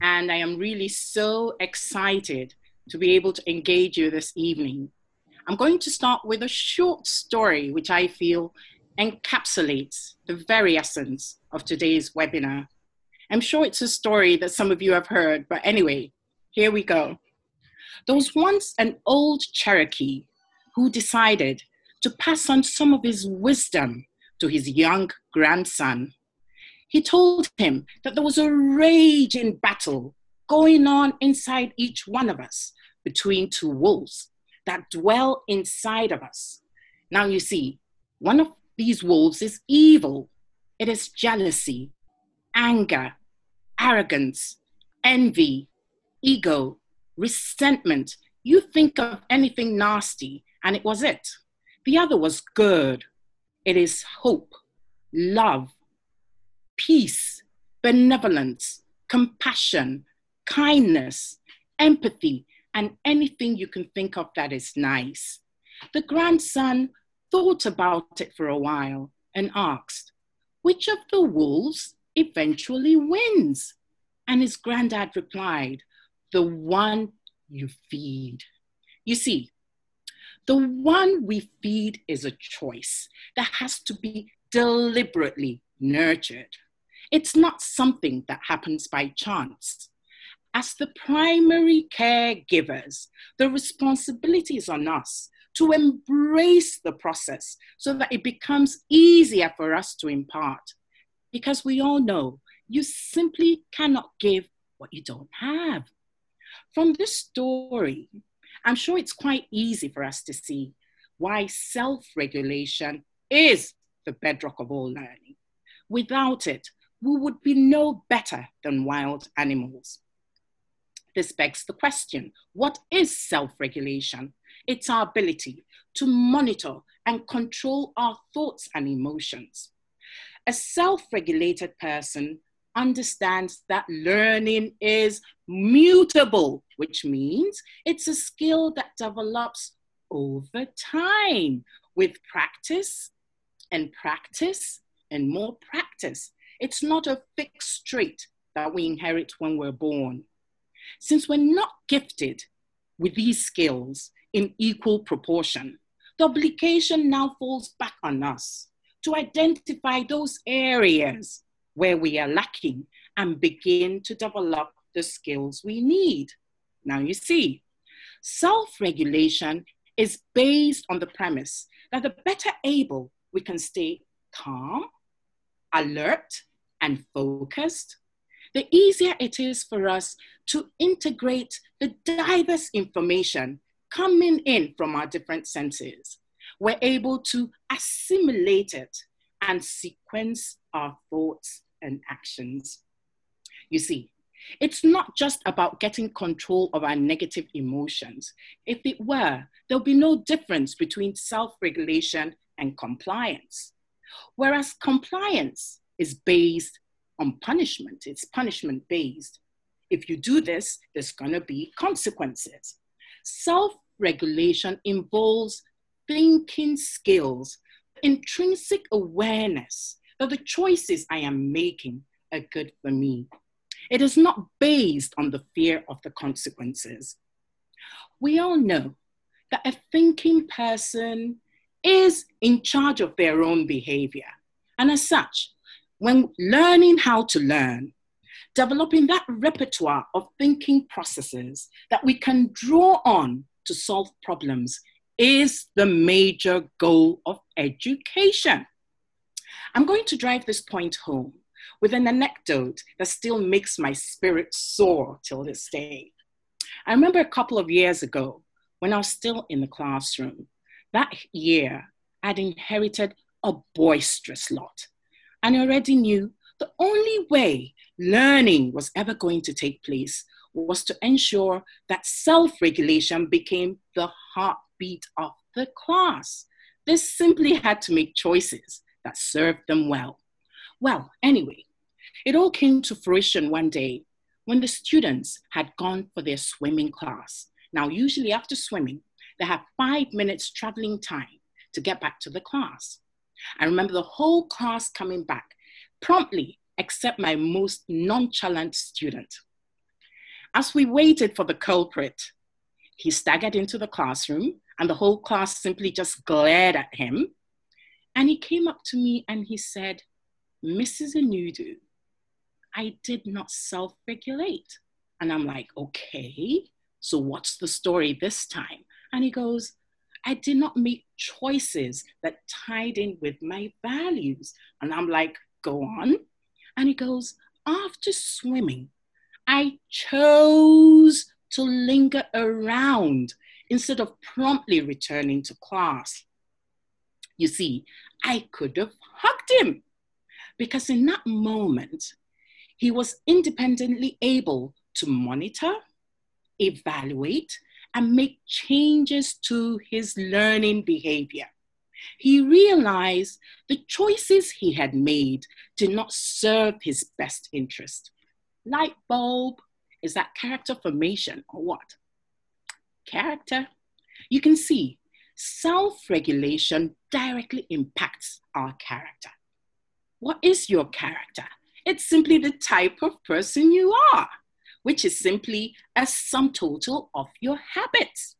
and I am really so excited to be able to engage you this evening. I'm going to start with a short story which I feel encapsulates the very essence of today's webinar. I'm sure it's a story that some of you have heard, but anyway, here we go. There was once an old Cherokee who decided to pass on some of his wisdom to his young grandson. He told him that there was a raging battle going on inside each one of us between two wolves that dwell inside of us. Now, you see, one of these wolves is evil. It is jealousy, anger, arrogance, envy, ego, resentment. You think of anything nasty, and it was it. The other was good. It is hope, love, peace, benevolence, compassion, kindness, empathy, and anything you can think of that is nice. The grandson thought about it for a while and asked, Which of the wolves eventually wins? And his granddad replied, The one you feed. You see, the one we feed is a choice that has to be deliberately nurtured. It's not something that happens by chance. As the primary caregivers, the responsibility is on us to embrace the process so that it becomes easier for us to impart. Because we all know you simply cannot give what you don't have. From this story, I'm sure it's quite easy for us to see why self regulation is the bedrock of all learning. Without it, we would be no better than wild animals. This begs the question what is self regulation? It's our ability to monitor and control our thoughts and emotions. A self regulated person understands that learning is mutable, which means it's a skill that develops over time with practice and practice and more practice. It's not a fixed trait that we inherit when we're born. Since we're not gifted with these skills in equal proportion, the obligation now falls back on us to identify those areas where we are lacking and begin to develop the skills we need. Now, you see, self regulation is based on the premise that the better able we can stay calm, alert, and focused, the easier it is for us to integrate the diverse information coming in from our different senses. We're able to assimilate it and sequence our thoughts and actions. You see, it's not just about getting control of our negative emotions. If it were, there'll be no difference between self regulation and compliance. Whereas compliance is based on punishment, it's punishment based. If you do this, there's gonna be consequences. Self regulation involves thinking skills, intrinsic awareness that the choices I am making are good for me. It is not based on the fear of the consequences. We all know that a thinking person is in charge of their own behavior. And as such, when learning how to learn, developing that repertoire of thinking processes that we can draw on to solve problems is the major goal of education. I'm going to drive this point home with an anecdote that still makes my spirit soar till this day. I remember a couple of years ago when I was still in the classroom. That year, I'd inherited a boisterous lot. And I already knew the only way learning was ever going to take place was to ensure that self regulation became the heartbeat of the class. They simply had to make choices that served them well. Well, anyway, it all came to fruition one day when the students had gone for their swimming class. Now, usually after swimming, they have five minutes traveling time to get back to the class. I remember the whole class coming back promptly, except my most nonchalant student. As we waited for the culprit, he staggered into the classroom and the whole class simply just glared at him. And he came up to me and he said, Mrs. Anudu, I did not self regulate. And I'm like, okay, so what's the story this time? And he goes, I did not make choices that tied in with my values. And I'm like, go on. And he goes, after swimming, I chose to linger around instead of promptly returning to class. You see, I could have hugged him because in that moment, he was independently able to monitor, evaluate, and make changes to his learning behavior. He realized the choices he had made did not serve his best interest. Light bulb, is that character formation or what? Character. You can see self regulation directly impacts our character. What is your character? It's simply the type of person you are, which is simply a sum total of your habits.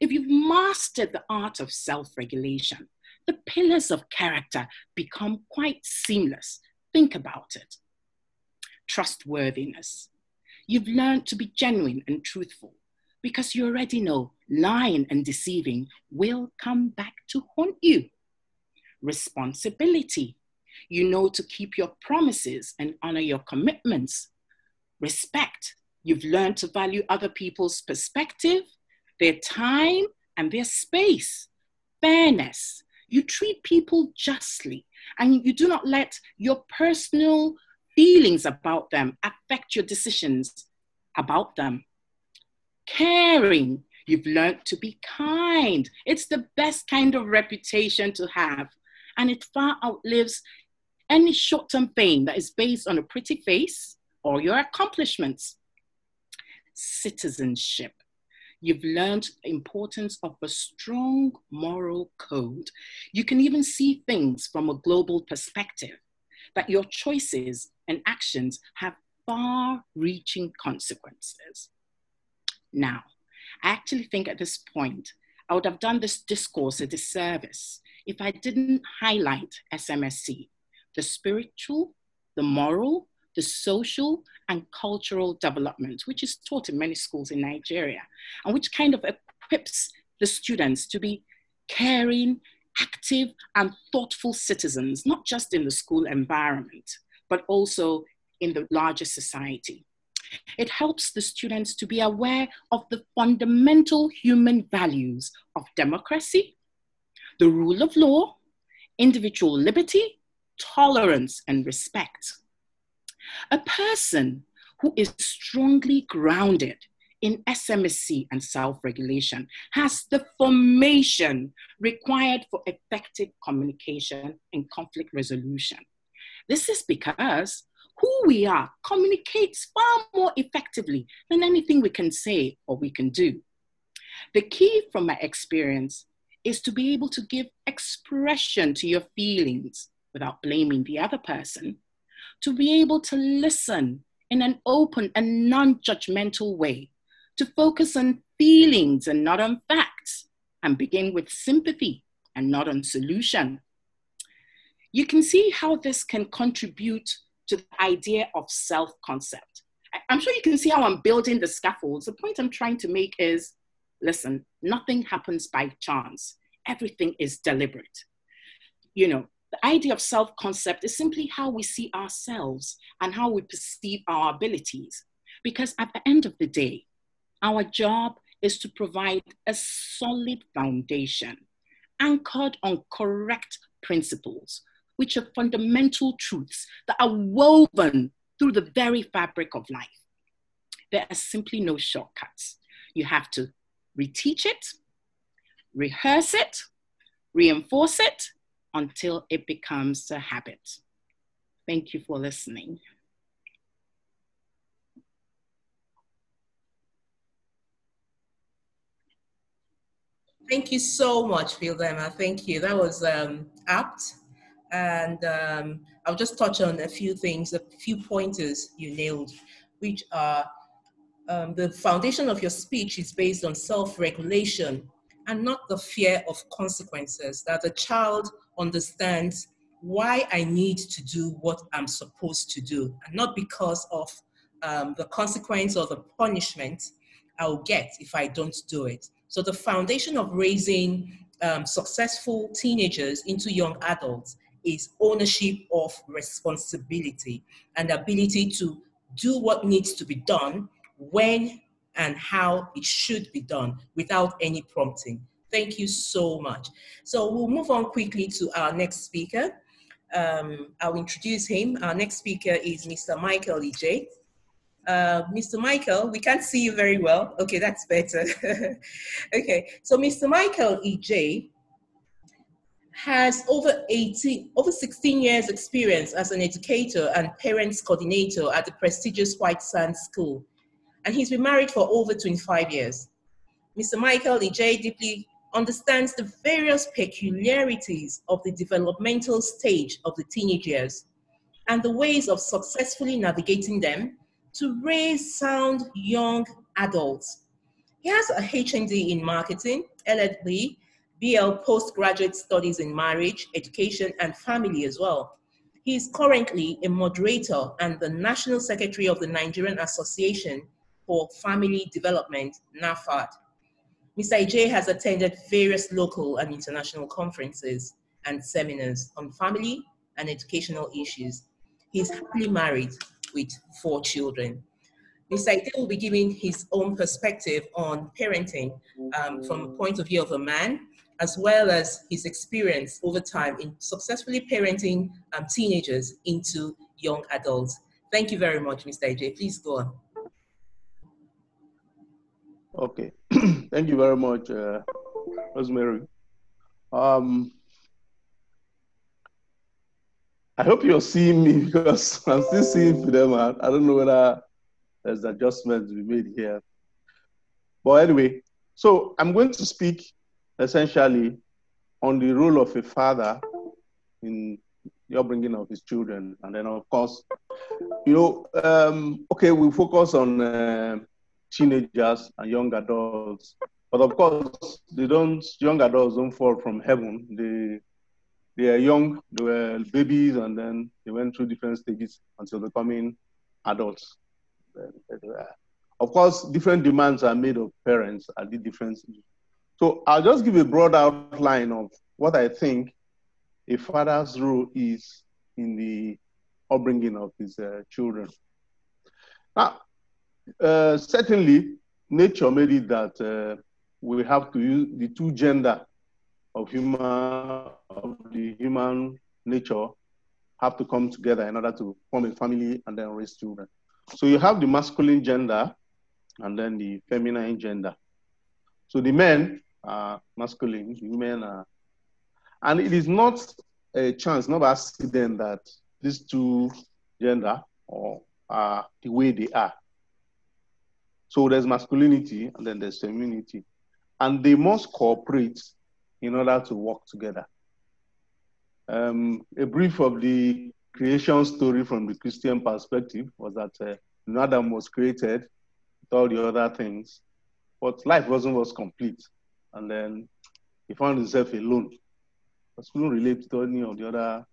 If you've mastered the art of self regulation, the pillars of character become quite seamless. Think about it. Trustworthiness. You've learned to be genuine and truthful because you already know lying and deceiving will come back to haunt you. Responsibility. You know to keep your promises and honor your commitments. Respect. You've learned to value other people's perspective, their time, and their space. Fairness. You treat people justly and you do not let your personal feelings about them affect your decisions about them. Caring, you've learned to be kind. It's the best kind of reputation to have, and it far outlives any short term fame that is based on a pretty face or your accomplishments. Citizenship. You've learned the importance of a strong moral code. You can even see things from a global perspective, that your choices and actions have far reaching consequences. Now, I actually think at this point, I would have done this discourse a disservice if I didn't highlight SMSC, the spiritual, the moral, the social and cultural development, which is taught in many schools in Nigeria, and which kind of equips the students to be caring, active, and thoughtful citizens, not just in the school environment, but also in the larger society. It helps the students to be aware of the fundamental human values of democracy, the rule of law, individual liberty, tolerance, and respect. A person who is strongly grounded in SMSC and self regulation has the formation required for effective communication and conflict resolution. This is because who we are communicates far more effectively than anything we can say or we can do. The key from my experience is to be able to give expression to your feelings without blaming the other person to be able to listen in an open and non judgmental way, to focus on feelings and not on facts, and begin with sympathy and not on solution. You can see how this can contribute to the idea of self concept. I'm sure you can see how I'm building the scaffolds. The point I'm trying to make is listen, nothing happens by chance, everything is deliberate. You know, the idea of self concept is simply how we see ourselves and how we perceive our abilities. Because at the end of the day, our job is to provide a solid foundation anchored on correct principles, which are fundamental truths that are woven through the very fabric of life. There are simply no shortcuts. You have to reteach it, rehearse it, reinforce it, until it becomes a habit. Thank you for listening. Thank you so much, Philema. Thank you. That was um, apt. And um, I'll just touch on a few things, a few pointers you nailed, which are um, the foundation of your speech is based on self regulation and not the fear of consequences, that the child understands why I need to do what I'm supposed to do, and not because of um, the consequence or the punishment I'll get if I don't do it. So, the foundation of raising um, successful teenagers into young adults is ownership of responsibility and ability to do what needs to be done when and how it should be done without any prompting. Thank you so much. So we'll move on quickly to our next speaker. Um, I'll introduce him. Our next speaker is Mr. Michael EJ. Uh, Mr. Michael, we can't see you very well. Okay, that's better. okay, so Mr. Michael EJ has over 18, over 16 years experience as an educator and parents coordinator at the prestigious White Sands School. And he's been married for over 25 years. Mr. Michael EJ deeply understands the various peculiarities of the developmental stage of the teenage years and the ways of successfully navigating them to raise sound young adults. He has a HND in marketing, LLB, BL postgraduate studies in marriage, education, and family as well. He is currently a moderator and the National Secretary of the Nigerian Association for Family Development, NAFAD. Mr. EJ has attended various local and international conferences and seminars on family and educational issues. He's happily married with four children. Mr. EJ will be giving his own perspective on parenting um, from the point of view of a man, as well as his experience over time in successfully parenting um, teenagers into young adults. Thank you very much, Mr. EJ. Please go on. Okay. Thank you very much, uh, Rosemary. Um, I hope you're seeing me because I'm still seeing them. I don't know whether there's adjustments we made here. But anyway, so I'm going to speak essentially on the role of a father in the upbringing of his children. And then, of course, you know, um, okay, we focus on uh, teenagers and young adults. But of course, they don't. Young adults don't fall from heaven. They they are young. They were babies, and then they went through different stages until becoming adults. Of course, different demands are made of parents at the different. So I'll just give a broad outline of what I think a father's role is in the upbringing of his uh, children. Now, uh, certainly, nature made it that uh, we have to use the two gender of human of the human nature have to come together in order to form a family and then raise children. So you have the masculine gender and then the feminine gender. So the men are masculine, the women are, and it is not a chance, not accident that these two gender are the way they are. So there's masculinity and then there's femininity. And they must cooperate in order to work together. Um, a brief of the creation story from the Christian perspective was that uh, Adam was created with all the other things, but life wasn't was complete. And then he found himself alone. He couldn't relate to any of the other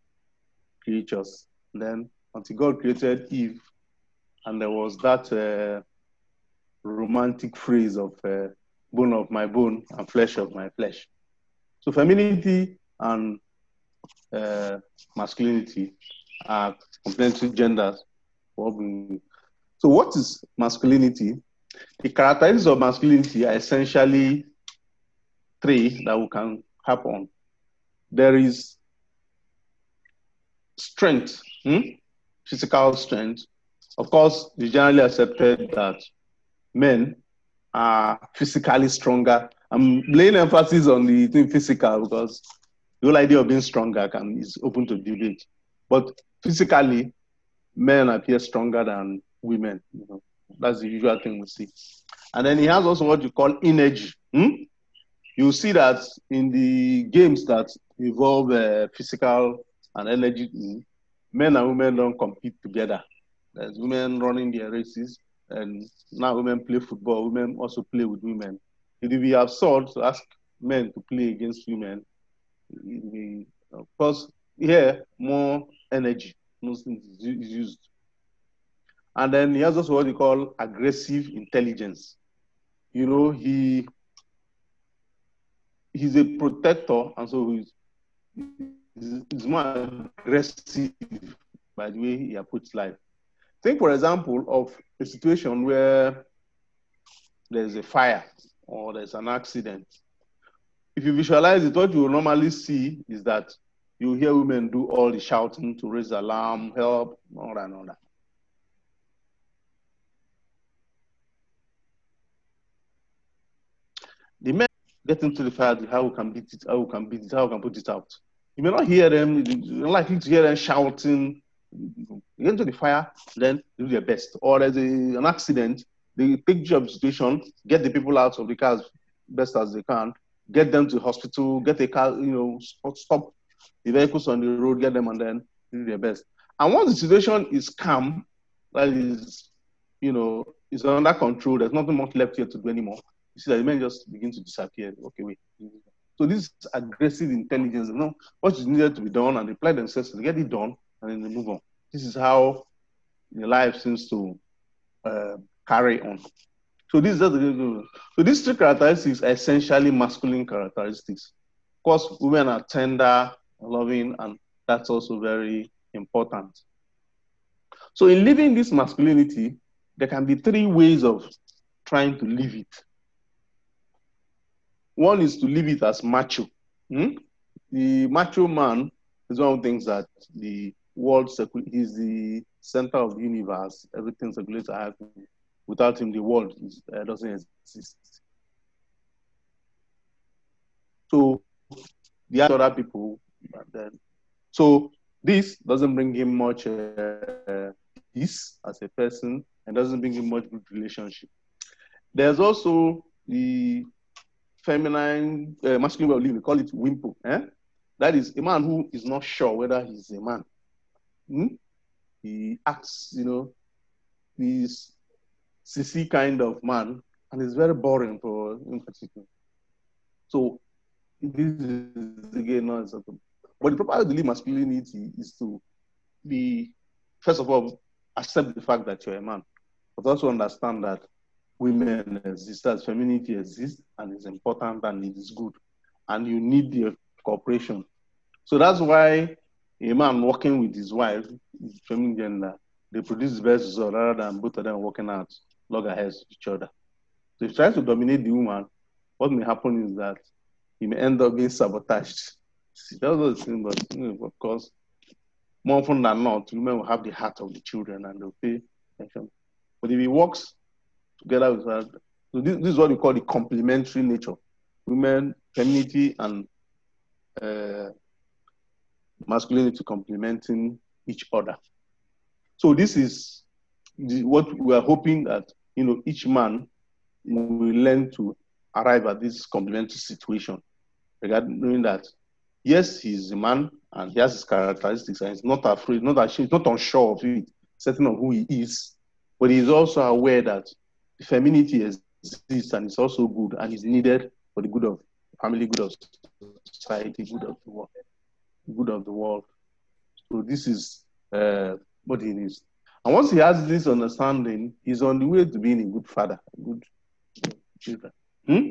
creatures. And then until God created Eve, and there was that uh, romantic phrase of uh, bone of my bone and flesh of my flesh. So femininity and uh, masculinity are complementary genders. So what is masculinity? The characteristics of masculinity are essentially three that we can happen. There is strength, hmm? physical strength. Of course, it's generally accepted that men are physically stronger. I'm laying emphasis on the thing physical because the whole idea of being stronger can, is open to debate. But physically, men appear stronger than women. You know, that's the usual thing we see. And then he has also what you call energy. Hmm? You see that in the games that involve uh, physical and energy, men and women don't compete together. There's women running their races, and now women play football, women also play with women. It would be absurd to ask men to play against women. Be, of course, here more energy is used. And then he has also what he call aggressive intelligence. You know, he he's a protector, and so he's, he's more aggressive by the way he approaches life. Think, for example, of a situation where there's a fire or there's an accident. If you visualize it, what you will normally see is that you hear women do all the shouting to raise alarm, help, all that and all that. The men get into the fire, how we can beat it, how we can beat it, how we can put it out. You may not hear them, you're likely to hear them shouting, get the fire, then do their best. Or there's a, an accident, they take job situation, get the people out of the cars best as they can, get them to hospital, get a car, you know, stop the vehicles on the road, get them, and then do their best. And once the situation is calm, that is, you know, is under control, there's nothing much left here to do anymore. You see that the men just begin to disappear. Okay, wait. So this aggressive intelligence, you know, what is needed to be done and they apply themselves to get it done and then they move on. This is how the life seems to uh, carry on. So this is the, so these three characteristics are essentially masculine characteristics. Of course, women are tender, loving, and that's also very important. So in living this masculinity, there can be three ways of trying to live it. One is to live it as macho. Hmm? The macho man is one of the things that the world is the center of the universe. Everything circulates around him. Without him, the world is, uh, doesn't exist. So the other people, then, so this doesn't bring him much uh, peace as a person and doesn't bring him much good relationship. There's also the feminine, uh, masculine living. We call it wimpo. Eh? That is a man who is not sure whether he's a man. Hmm? He acts, you know, he's sissy kind of man, and it's very boring for in particular. So this is again not acceptable. But the proper daily masculinity is to be, first of all, accept the fact that you're a man, but also understand that women exist, that femininity exists, and it's important and it is good, and you need the cooperation. So that's why a man working with his wife, feminine gender, they produce the best result rather than both of them working out loggerheads with each other. So if he tries to dominate the woman, what may happen is that he may end up being sabotaged. See, that's what thing, but you know, of course, more often than not, women will have the heart of the children and they'll pay attention. But if he works together with her, so this, this is what we call the complementary nature. Women, femininity, and uh, masculinity complementing each other. So this is what we are hoping that you know each man will learn to arrive at this complementary situation regarding knowing that yes, he's a man and he has his characteristics and he's not afraid, not ashamed, not unsure of it, certain of who he is, but he's also aware that femininity exists and it's also good and is needed for the good of family, good of society, good of the world good of the world. So this is uh, what he needs. And once he has this understanding, he's on the way to being a good father, a good children. Hmm?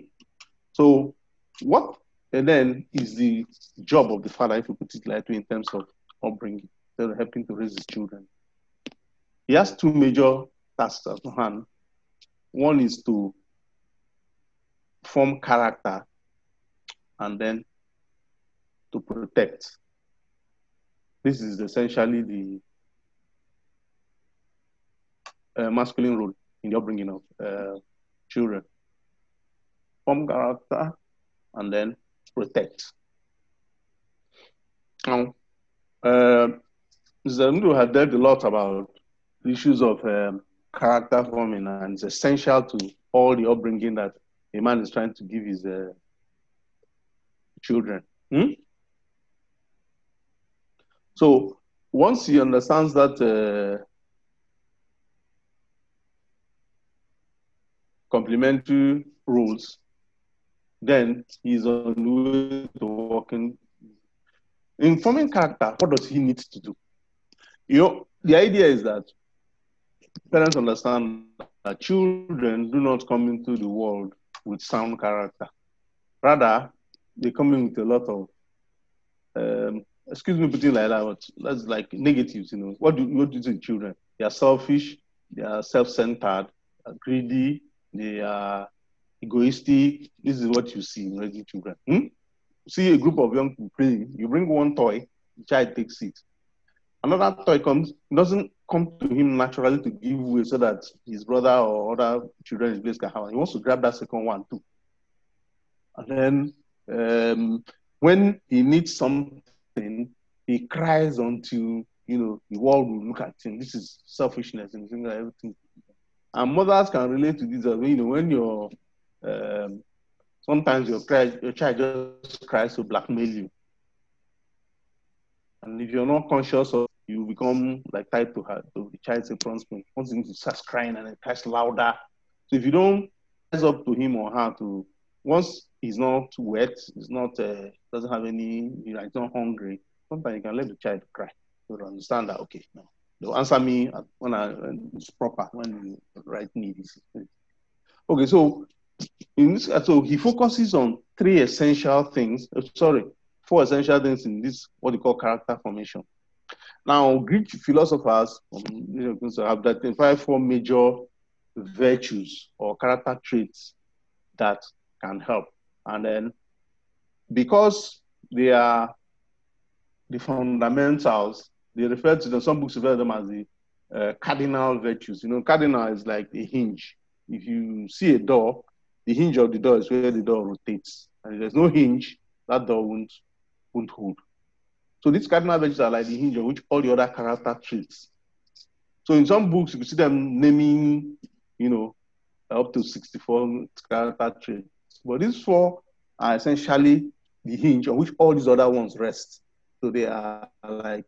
So what and then is the job of the father, if you put it lightly, in terms of upbringing, of helping to raise his children. He has two major tasks at hand. One is to form character and then to protect. This is essentially the uh, masculine role in the upbringing of uh, children. Form character and then protect. Now, uh, Mr. had dealt a lot about issues of um, character forming, and it's essential to all the upbringing that a man is trying to give his uh, children. Hmm? So once he understands that uh, complementary roles, then he's on the way to working. In forming character, what does he need to do? You know, the idea is that parents understand that children do not come into the world with sound character. Rather, they come in with a lot of, um, excuse me, putting like that, but that's like negatives, you know. What do, what do you to children? They are selfish, they are self-centered, greedy, they are egoistic. This is what you see in raising children. Hmm? See a group of young people playing, you bring one toy, the child takes it. Another toy comes, doesn't come to him naturally to give way so that his brother or other children in his place can have. He wants to grab that second one too. And then um, when he needs something, he cries until you know the world will look at him. This is selfishness and everything. And mothers can relate to this. You know, when you're um, sometimes your cry, your child just cries to blackmail you. And if you're not conscious of you become like tied to her, to the child's apronment. Once he starts crying and it cries louder. So if you don't rise up to him or her to once he's not wet, he's not uh, doesn't have any, you know, he's not hungry. Sometimes you can let the child cry. to understand that okay, no, they'll answer me when, I, when it's proper, when the right need is. Okay, so in this, so he focuses on three essential things. Uh, sorry, four essential things in this what they call character formation. Now, Greek philosophers um, you have identified four major virtues or character traits that can help. And then, because they are the fundamentals, they refer to them, some books refer to them as the uh, cardinal virtues. You know, cardinal is like a hinge. If you see a door, the hinge of the door is where the door rotates. And if there's no hinge, that door won't, won't hold. So these cardinal virtues are like the hinge on which all the other character traits. So in some books, you see them naming, you know, up to 64 character traits. But these four are essentially the hinge on which all these other ones rest. So they are like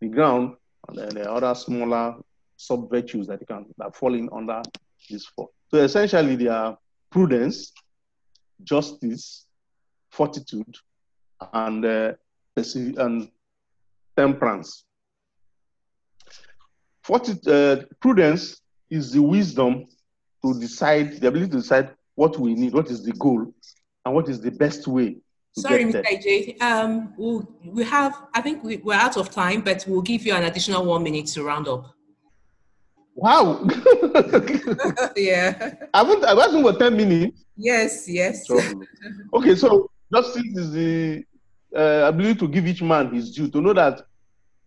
the ground, and then there are other smaller sub virtues that can that fall in under these four. So essentially, they are prudence, justice, fortitude, and uh, and temperance. Fortitude, uh, prudence is the wisdom to decide, the ability to decide what we need, what is the goal, and what is the best way. Sorry, Mr. AJ. Um, we'll, we have, I think we, we're out of time, but we'll give you an additional one minute to round up. Wow. yeah. I won't, I wasn't for 10 minutes. Yes, yes. okay, so justice is the uh, ability to give each man his due, to know that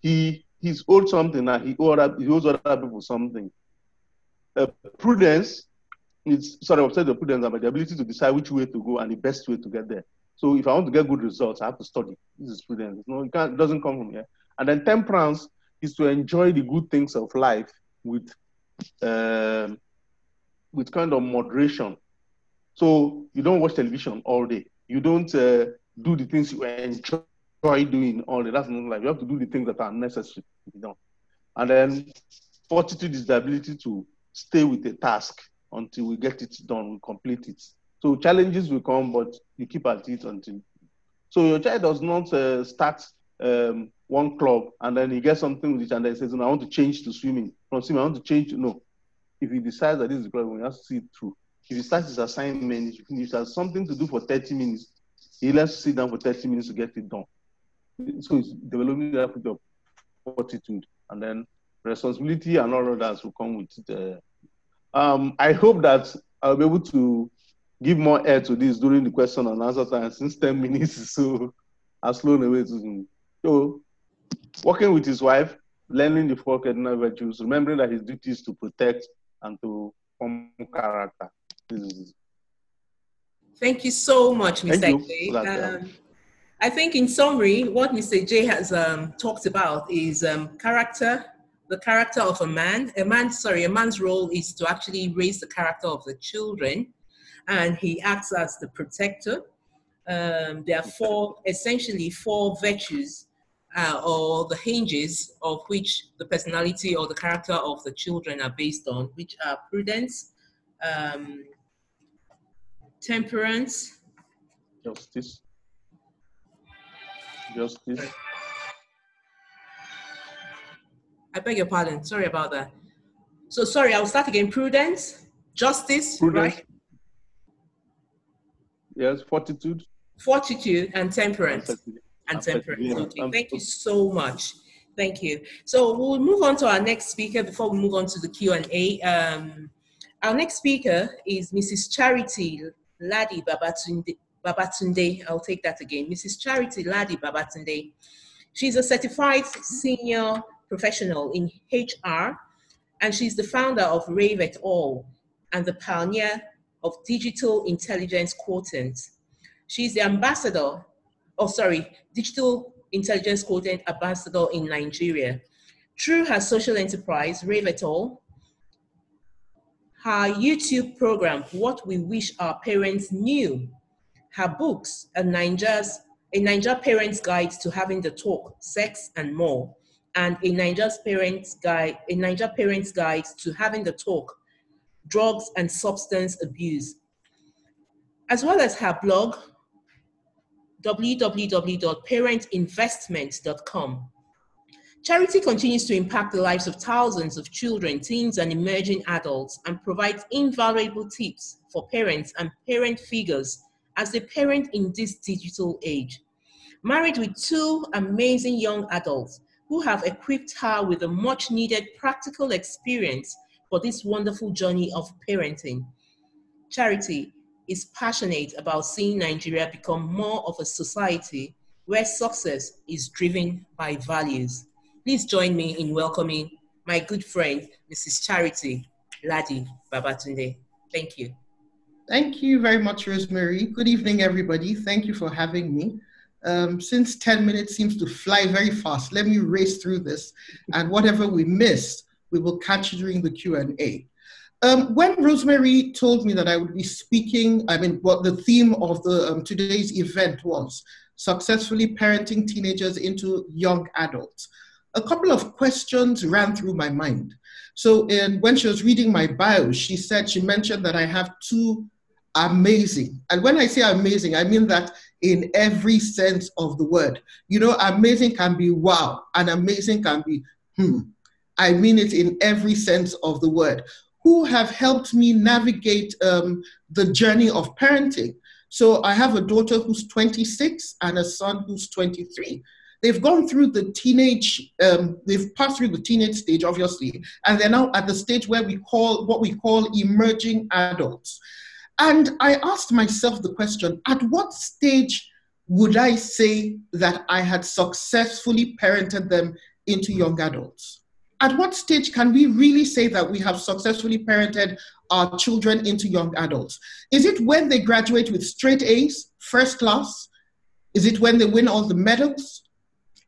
he he's owed something and he, owed he owes other people something. Uh, prudence is sorry, I'm saying the prudence about the ability to decide which way to go and the best way to get there. So if I want to get good results, I have to study. This is prudence. No, it, it doesn't come from here. And then temperance is to enjoy the good things of life with uh, with kind of moderation. So you don't watch television all day. You don't uh, do the things you enjoy doing all day. That's not life. You have to do the things that are necessary be done. And then fortitude is the ability to stay with a task until we get it done, we complete it. So challenges will come, but you keep at it until. So your child does not uh, start um, one club and then he gets something with it and then he says, no, I want to change to swimming. From swimming, I want to change. No. If he decides that this is the problem, we have to see it through. If he starts his assignment, if he has something to do for 30 minutes, he lets sit down for 30 minutes to get it done. So it's developing that fortitude and then responsibility and all of that will come with it. Uh, um, I hope that I'll be able to give more air to this during the question and answer time since 10 minutes is so has flown away to. So working with his wife, learning the four cardinal virtues, remembering that his duty is to protect and to form character. Thank you so much, Mr. J. Um, I think, in summary, what Mr. J has um, talked about is um, character, the character of a man. A man, sorry, a man's role is to actually raise the character of the children, and he acts as the protector. Um, there are four, essentially, four virtues uh, or the hinges of which the personality or the character of the children are based on, which are prudence, um, Temperance. Justice. Justice. I beg your pardon. Sorry about that. So sorry, I'll start again. Prudence, justice, Prudence. right? Yes, fortitude. Fortitude and temperance. And temperance. Okay. Thank you so much. Thank you. So we'll move on to our next speaker before we move on to the Q&A. Um, our next speaker is Mrs. Charity Ladi Babatunde. Babatunde, I'll take that again. Mrs. Charity Ladi Babatunde. She's a certified senior professional in HR, and she's the founder of Rave et al. and the pioneer of Digital Intelligence Quotient. She's the ambassador, oh sorry, Digital Intelligence Quotient ambassador in Nigeria. Through her social enterprise, Rave et al., her YouTube program, What We Wish Our Parents Knew, her books, a Naija's a Naija Parents Guide to Having the Talk, Sex and More, and a Naija's Parents Guide, a Naija Parents Guide to Having the Talk, Drugs and Substance Abuse, as well as her blog, www.parentinvestment.com. Charity continues to impact the lives of thousands of children, teens, and emerging adults and provides invaluable tips for parents and parent figures as they parent in this digital age. Married with two amazing young adults who have equipped her with a much needed practical experience for this wonderful journey of parenting. Charity is passionate about seeing Nigeria become more of a society where success is driven by values. Please join me in welcoming my good friend, Mrs. Charity Ladi Babatunde. Thank you. Thank you very much, Rosemary. Good evening, everybody. Thank you for having me. Um, since 10 minutes seems to fly very fast, let me race through this. And whatever we miss, we will catch during the Q&A. Um, when Rosemary told me that I would be speaking, I mean, what the theme of the um, today's event was, successfully parenting teenagers into young adults a couple of questions ran through my mind. So, in, when she was reading my bio, she said, she mentioned that I have two amazing, and when I say amazing, I mean that in every sense of the word. You know, amazing can be wow, and amazing can be hmm. I mean it in every sense of the word, who have helped me navigate um, the journey of parenting. So, I have a daughter who's 26 and a son who's 23 they've gone through the teenage, um, they've passed through the teenage stage, obviously, and they're now at the stage where we call what we call emerging adults. And I asked myself the question at what stage would I say that I had successfully parented them into young adults? At what stage can we really say that we have successfully parented our children into young adults? Is it when they graduate with straight A's, first class? Is it when they win all the medals?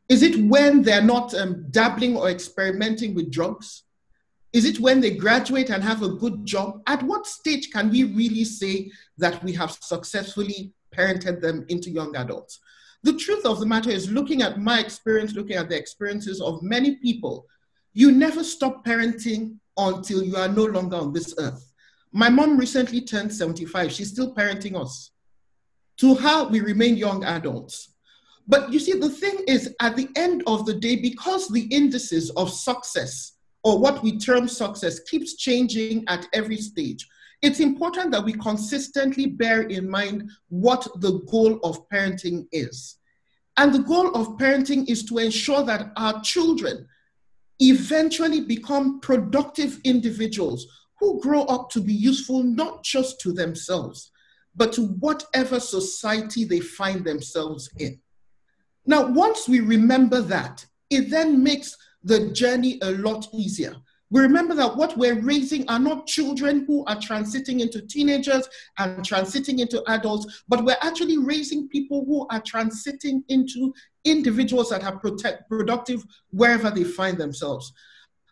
Is it when they're not um, dabbling or experimenting with drugs? Is it when they graduate and have a good job? At what stage can we really say that we have successfully parented them into young adults? The truth of the matter is, looking at my experience, looking at the experiences of many people, you never stop parenting until you are no longer on this earth. My mom recently turned 75. She's still parenting us. To her, we remain young adults. But you see, the thing is, at the end of the day, because the indices of success, or what we term success, keeps changing at every stage, it's important that we consistently bear in mind what the goal of parenting is. And the goal of parenting is to ensure that our children eventually become productive individuals who grow up to be useful not just to themselves, but to whatever society they find themselves in. Now, once we remember that, it then makes the journey a lot easier. We remember that what we're raising are not children who are transiting into teenagers and transiting into adults, but we're actually raising people who are transiting into individuals that are protect, productive wherever they find themselves.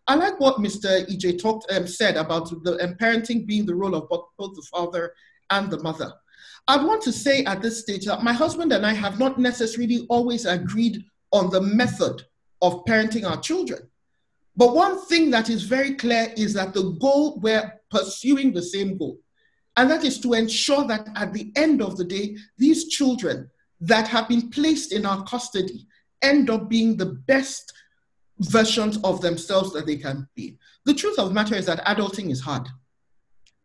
I like what Mr. EJ talked um, said about the um, parenting being the role of both, both the father and the mother. I want to say at this stage that my husband and I have not necessarily always agreed on the method of parenting our children. But one thing that is very clear is that the goal, we're pursuing the same goal. And that is to ensure that at the end of the day, these children that have been placed in our custody end up being the best versions of themselves that they can be. The truth of the matter is that adulting is hard.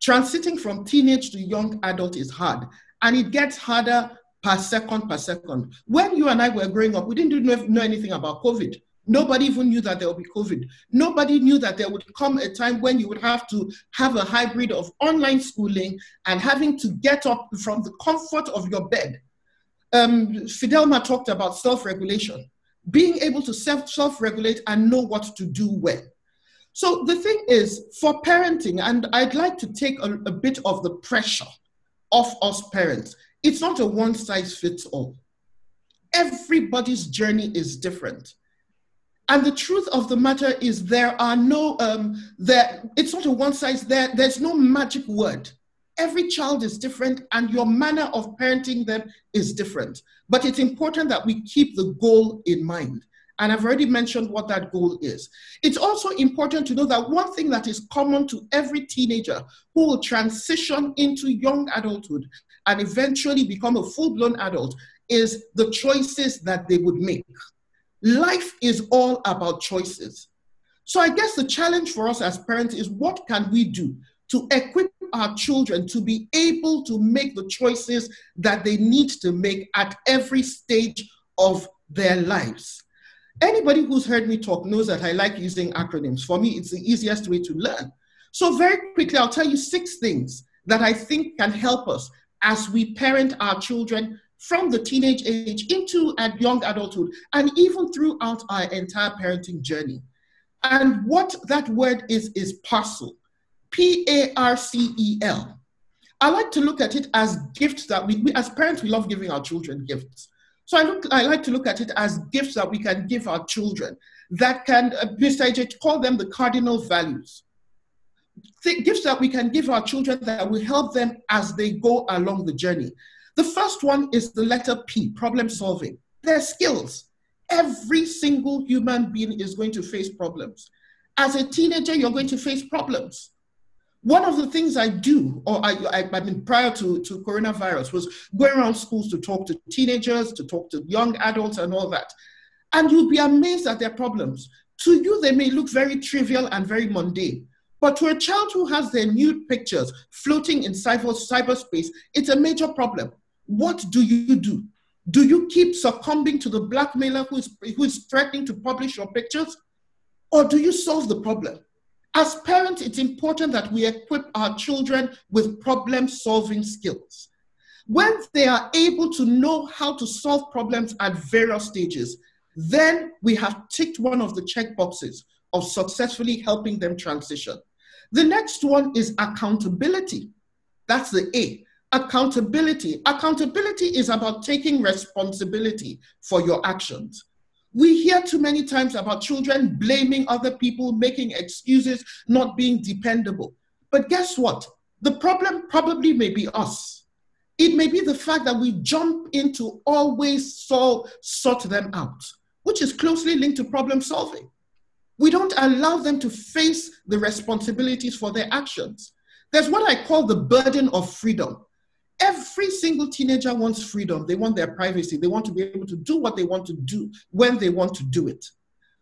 Transiting from teenage to young adult is hard, and it gets harder per second per second. When you and I were growing up, we didn't know anything about COVID. Nobody even knew that there would be COVID. Nobody knew that there would come a time when you would have to have a hybrid of online schooling and having to get up from the comfort of your bed. Um, Fidelma talked about self regulation, being able to self regulate and know what to do when. So the thing is, for parenting, and I'd like to take a, a bit of the pressure off us parents, it's not a one size fits all. Everybody's journey is different. And the truth of the matter is there are no, um, there, it's not a one size, there, there's no magic word. Every child is different and your manner of parenting them is different. But it's important that we keep the goal in mind. And I've already mentioned what that goal is. It's also important to know that one thing that is common to every teenager who will transition into young adulthood and eventually become a full blown adult is the choices that they would make. Life is all about choices. So I guess the challenge for us as parents is what can we do to equip our children to be able to make the choices that they need to make at every stage of their lives. Anybody who's heard me talk knows that I like using acronyms. For me, it's the easiest way to learn. So, very quickly, I'll tell you six things that I think can help us as we parent our children from the teenage age into young adulthood and even throughout our entire parenting journey. And what that word is, is parcel. P A R C E L. I like to look at it as gifts that we, we, as parents, we love giving our children gifts. So I, look, I like to look at it as gifts that we can give our children that can, uh, Mr. AJ call them the cardinal values. Th- gifts that we can give our children that will help them as they go along the journey. The first one is the letter P, problem solving. Their skills. Every single human being is going to face problems. As a teenager, you're going to face problems. One of the things I do, or I, I, I mean, prior to, to coronavirus, was going around schools to talk to teenagers, to talk to young adults, and all that. And you'll be amazed at their problems. To you, they may look very trivial and very mundane. But to a child who has their nude pictures floating in cyber, cyberspace, it's a major problem what do you do? Do you keep succumbing to the blackmailer who is, who is threatening to publish your pictures? Or do you solve the problem? As parents, it's important that we equip our children with problem solving skills. When they are able to know how to solve problems at various stages, then we have ticked one of the check boxes of successfully helping them transition. The next one is accountability. That's the A. Accountability. Accountability is about taking responsibility for your actions. We hear too many times about children blaming other people, making excuses, not being dependable. But guess what? The problem probably may be us. It may be the fact that we jump into always solve, sort them out, which is closely linked to problem solving. We don't allow them to face the responsibilities for their actions. There's what I call the burden of freedom. Every single teenager wants freedom. They want their privacy. They want to be able to do what they want to do when they want to do it.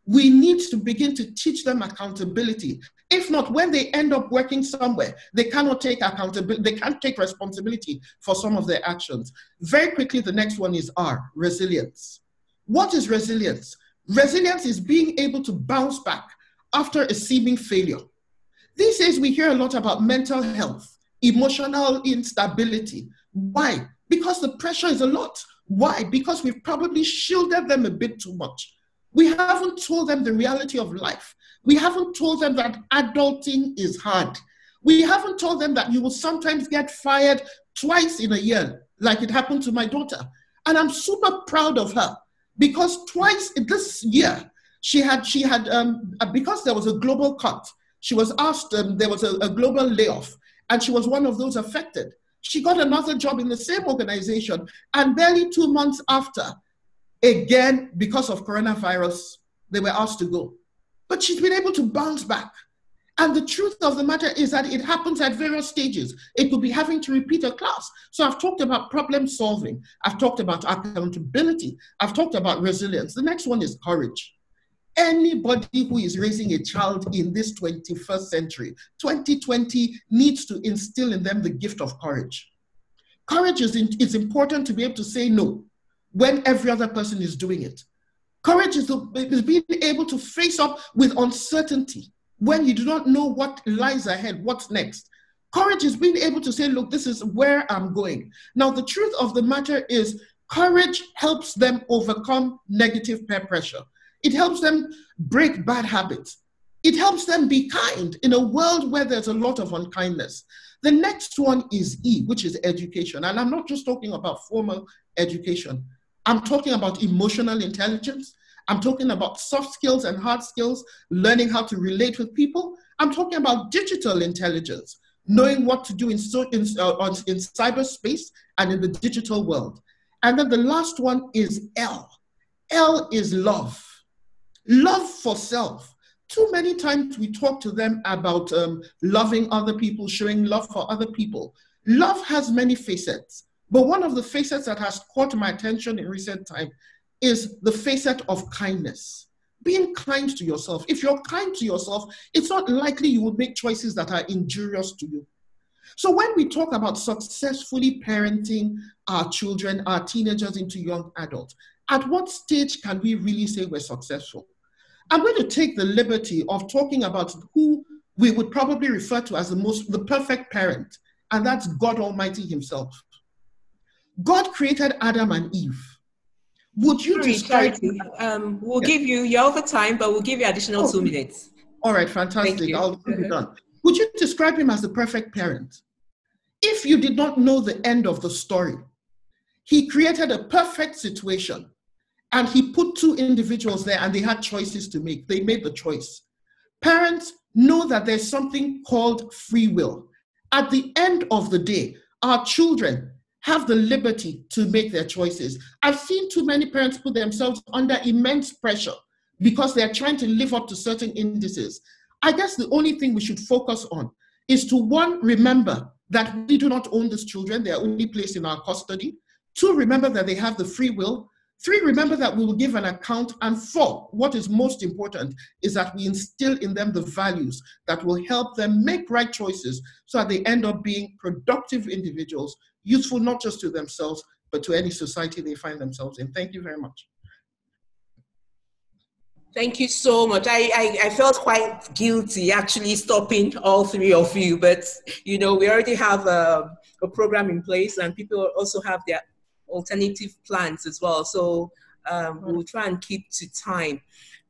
We need to begin to teach them accountability. If not, when they end up working somewhere, they cannot take accountability, they can't take responsibility for some of their actions. Very quickly, the next one is R resilience. What is resilience? Resilience is being able to bounce back after a seeming failure. These days, we hear a lot about mental health emotional instability. Why? Because the pressure is a lot. Why? Because we've probably shielded them a bit too much. We haven't told them the reality of life. We haven't told them that adulting is hard. We haven't told them that you will sometimes get fired twice in a year, like it happened to my daughter. And I'm super proud of her because twice this year she had she had um, because there was a global cut. She was asked um, there was a, a global layoff, and she was one of those affected. She got another job in the same organization, and barely two months after, again, because of coronavirus, they were asked to go. But she's been able to bounce back. And the truth of the matter is that it happens at various stages. It could be having to repeat a class. So I've talked about problem solving. I've talked about accountability. I've talked about resilience. The next one is courage. Anybody who is raising a child in this 21st century, 2020, needs to instill in them the gift of courage. Courage is, in, important to be able to say no when every other person is doing it. Courage is, is being able to face up with uncertainty when you do not know what lies ahead, what's next. Courage is being able to say, look, this is where I'm going. Now, the truth of the matter is, courage helps them overcome negative peer pressure. It helps them break bad habits. It helps them be kind in a world where there's a lot of unkindness. The next one is E, which is education. And I'm not just talking about formal education, I'm talking about emotional intelligence. I'm talking about soft skills and hard skills, learning how to relate with people. I'm talking about digital intelligence, knowing what to do in, in, uh, in cyberspace and in the digital world. And then the last one is L. L is love. Love for self. Too many times we talk to them about um, loving other people, showing love for other people. Love has many facets, but one of the facets that has caught my attention in recent time is the facet of kindness. Being kind to yourself. If you're kind to yourself, it's not likely you will make choices that are injurious to you. So when we talk about successfully parenting our children, our teenagers into young adults, at what stage can we really say we're successful? I'm going to take the liberty of talking about who we would probably refer to as the most, the perfect parent, and that's God Almighty Himself. God created Adam and Eve. Would you Sorry, describe? Um, we'll give you your over time, but we'll give you additional oh. two minutes. All right, fantastic. I'll be done. Would you describe him as the perfect parent? If you did not know the end of the story, he created a perfect situation and he put two individuals there and they had choices to make. They made the choice. Parents know that there's something called free will. At the end of the day, our children have the liberty to make their choices. I've seen too many parents put themselves under immense pressure because they're trying to live up to certain indices. I guess the only thing we should focus on is to one, remember that we do not own these children, they are only placed in our custody. Two, remember that they have the free will. Three, remember that we will give an account. And four, what is most important is that we instill in them the values that will help them make right choices so that they end up being productive individuals, useful not just to themselves, but to any society they find themselves in. Thank you very much. Thank you so much. I, I, I, felt quite guilty actually stopping all three of you, but you know, we already have a, a program in place and people also have their alternative plans as well. So um, we'll try and keep to time.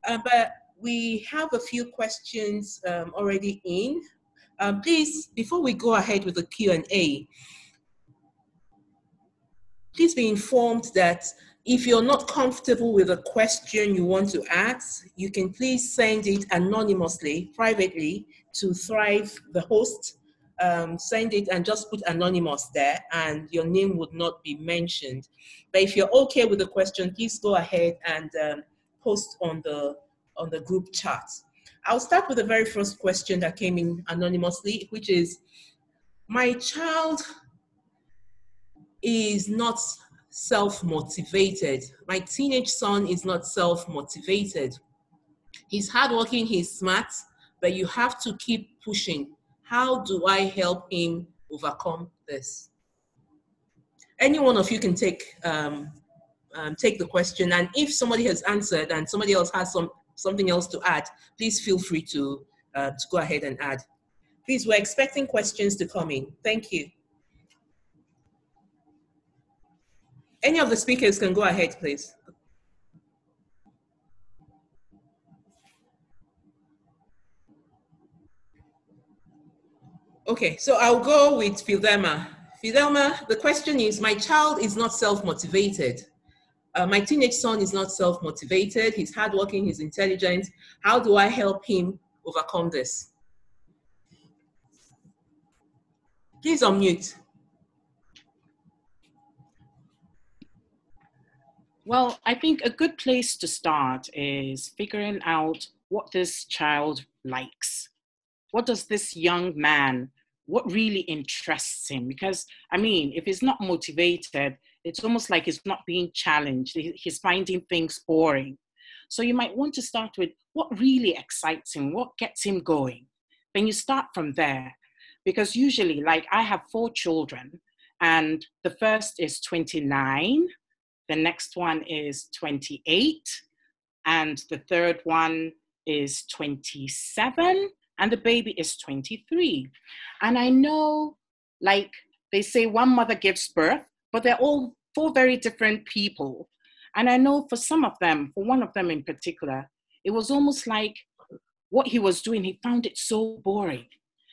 Uh, but we have a few questions um, already in. Um, please, before we go ahead with the Q&A, please be informed that if you're not comfortable with a question you want to ask, you can please send it anonymously, privately, to Thrive, the host, um, send it and just put anonymous there and your name would not be mentioned. But if you're okay with the question, please go ahead and um, post on the, on the group chat. I'll start with the very first question that came in anonymously, which is, my child is not self-motivated. My teenage son is not self-motivated. He's hardworking, he's smart, but you have to keep pushing how do I help him overcome this? Any one of you can take um, um, take the question, and if somebody has answered and somebody else has some something else to add, please feel free to uh, to go ahead and add. Please, we're expecting questions to come in. Thank you. Any of the speakers can go ahead, please. Okay, so I'll go with Fidelma. Fidelma, the question is, my child is not self-motivated. Uh, my teenage son is not self-motivated. He's hardworking, he's intelligent. How do I help him overcome this? Please unmute. Well, I think a good place to start is figuring out what this child likes what does this young man, what really interests him? Because, I mean, if he's not motivated, it's almost like he's not being challenged. He's finding things boring. So you might want to start with what really excites him, what gets him going. Then you start from there. Because usually, like I have four children, and the first is 29, the next one is 28, and the third one is 27, and the baby is 23. And I know, like they say, one mother gives birth, but they're all four very different people. And I know for some of them, for one of them in particular, it was almost like what he was doing, he found it so boring.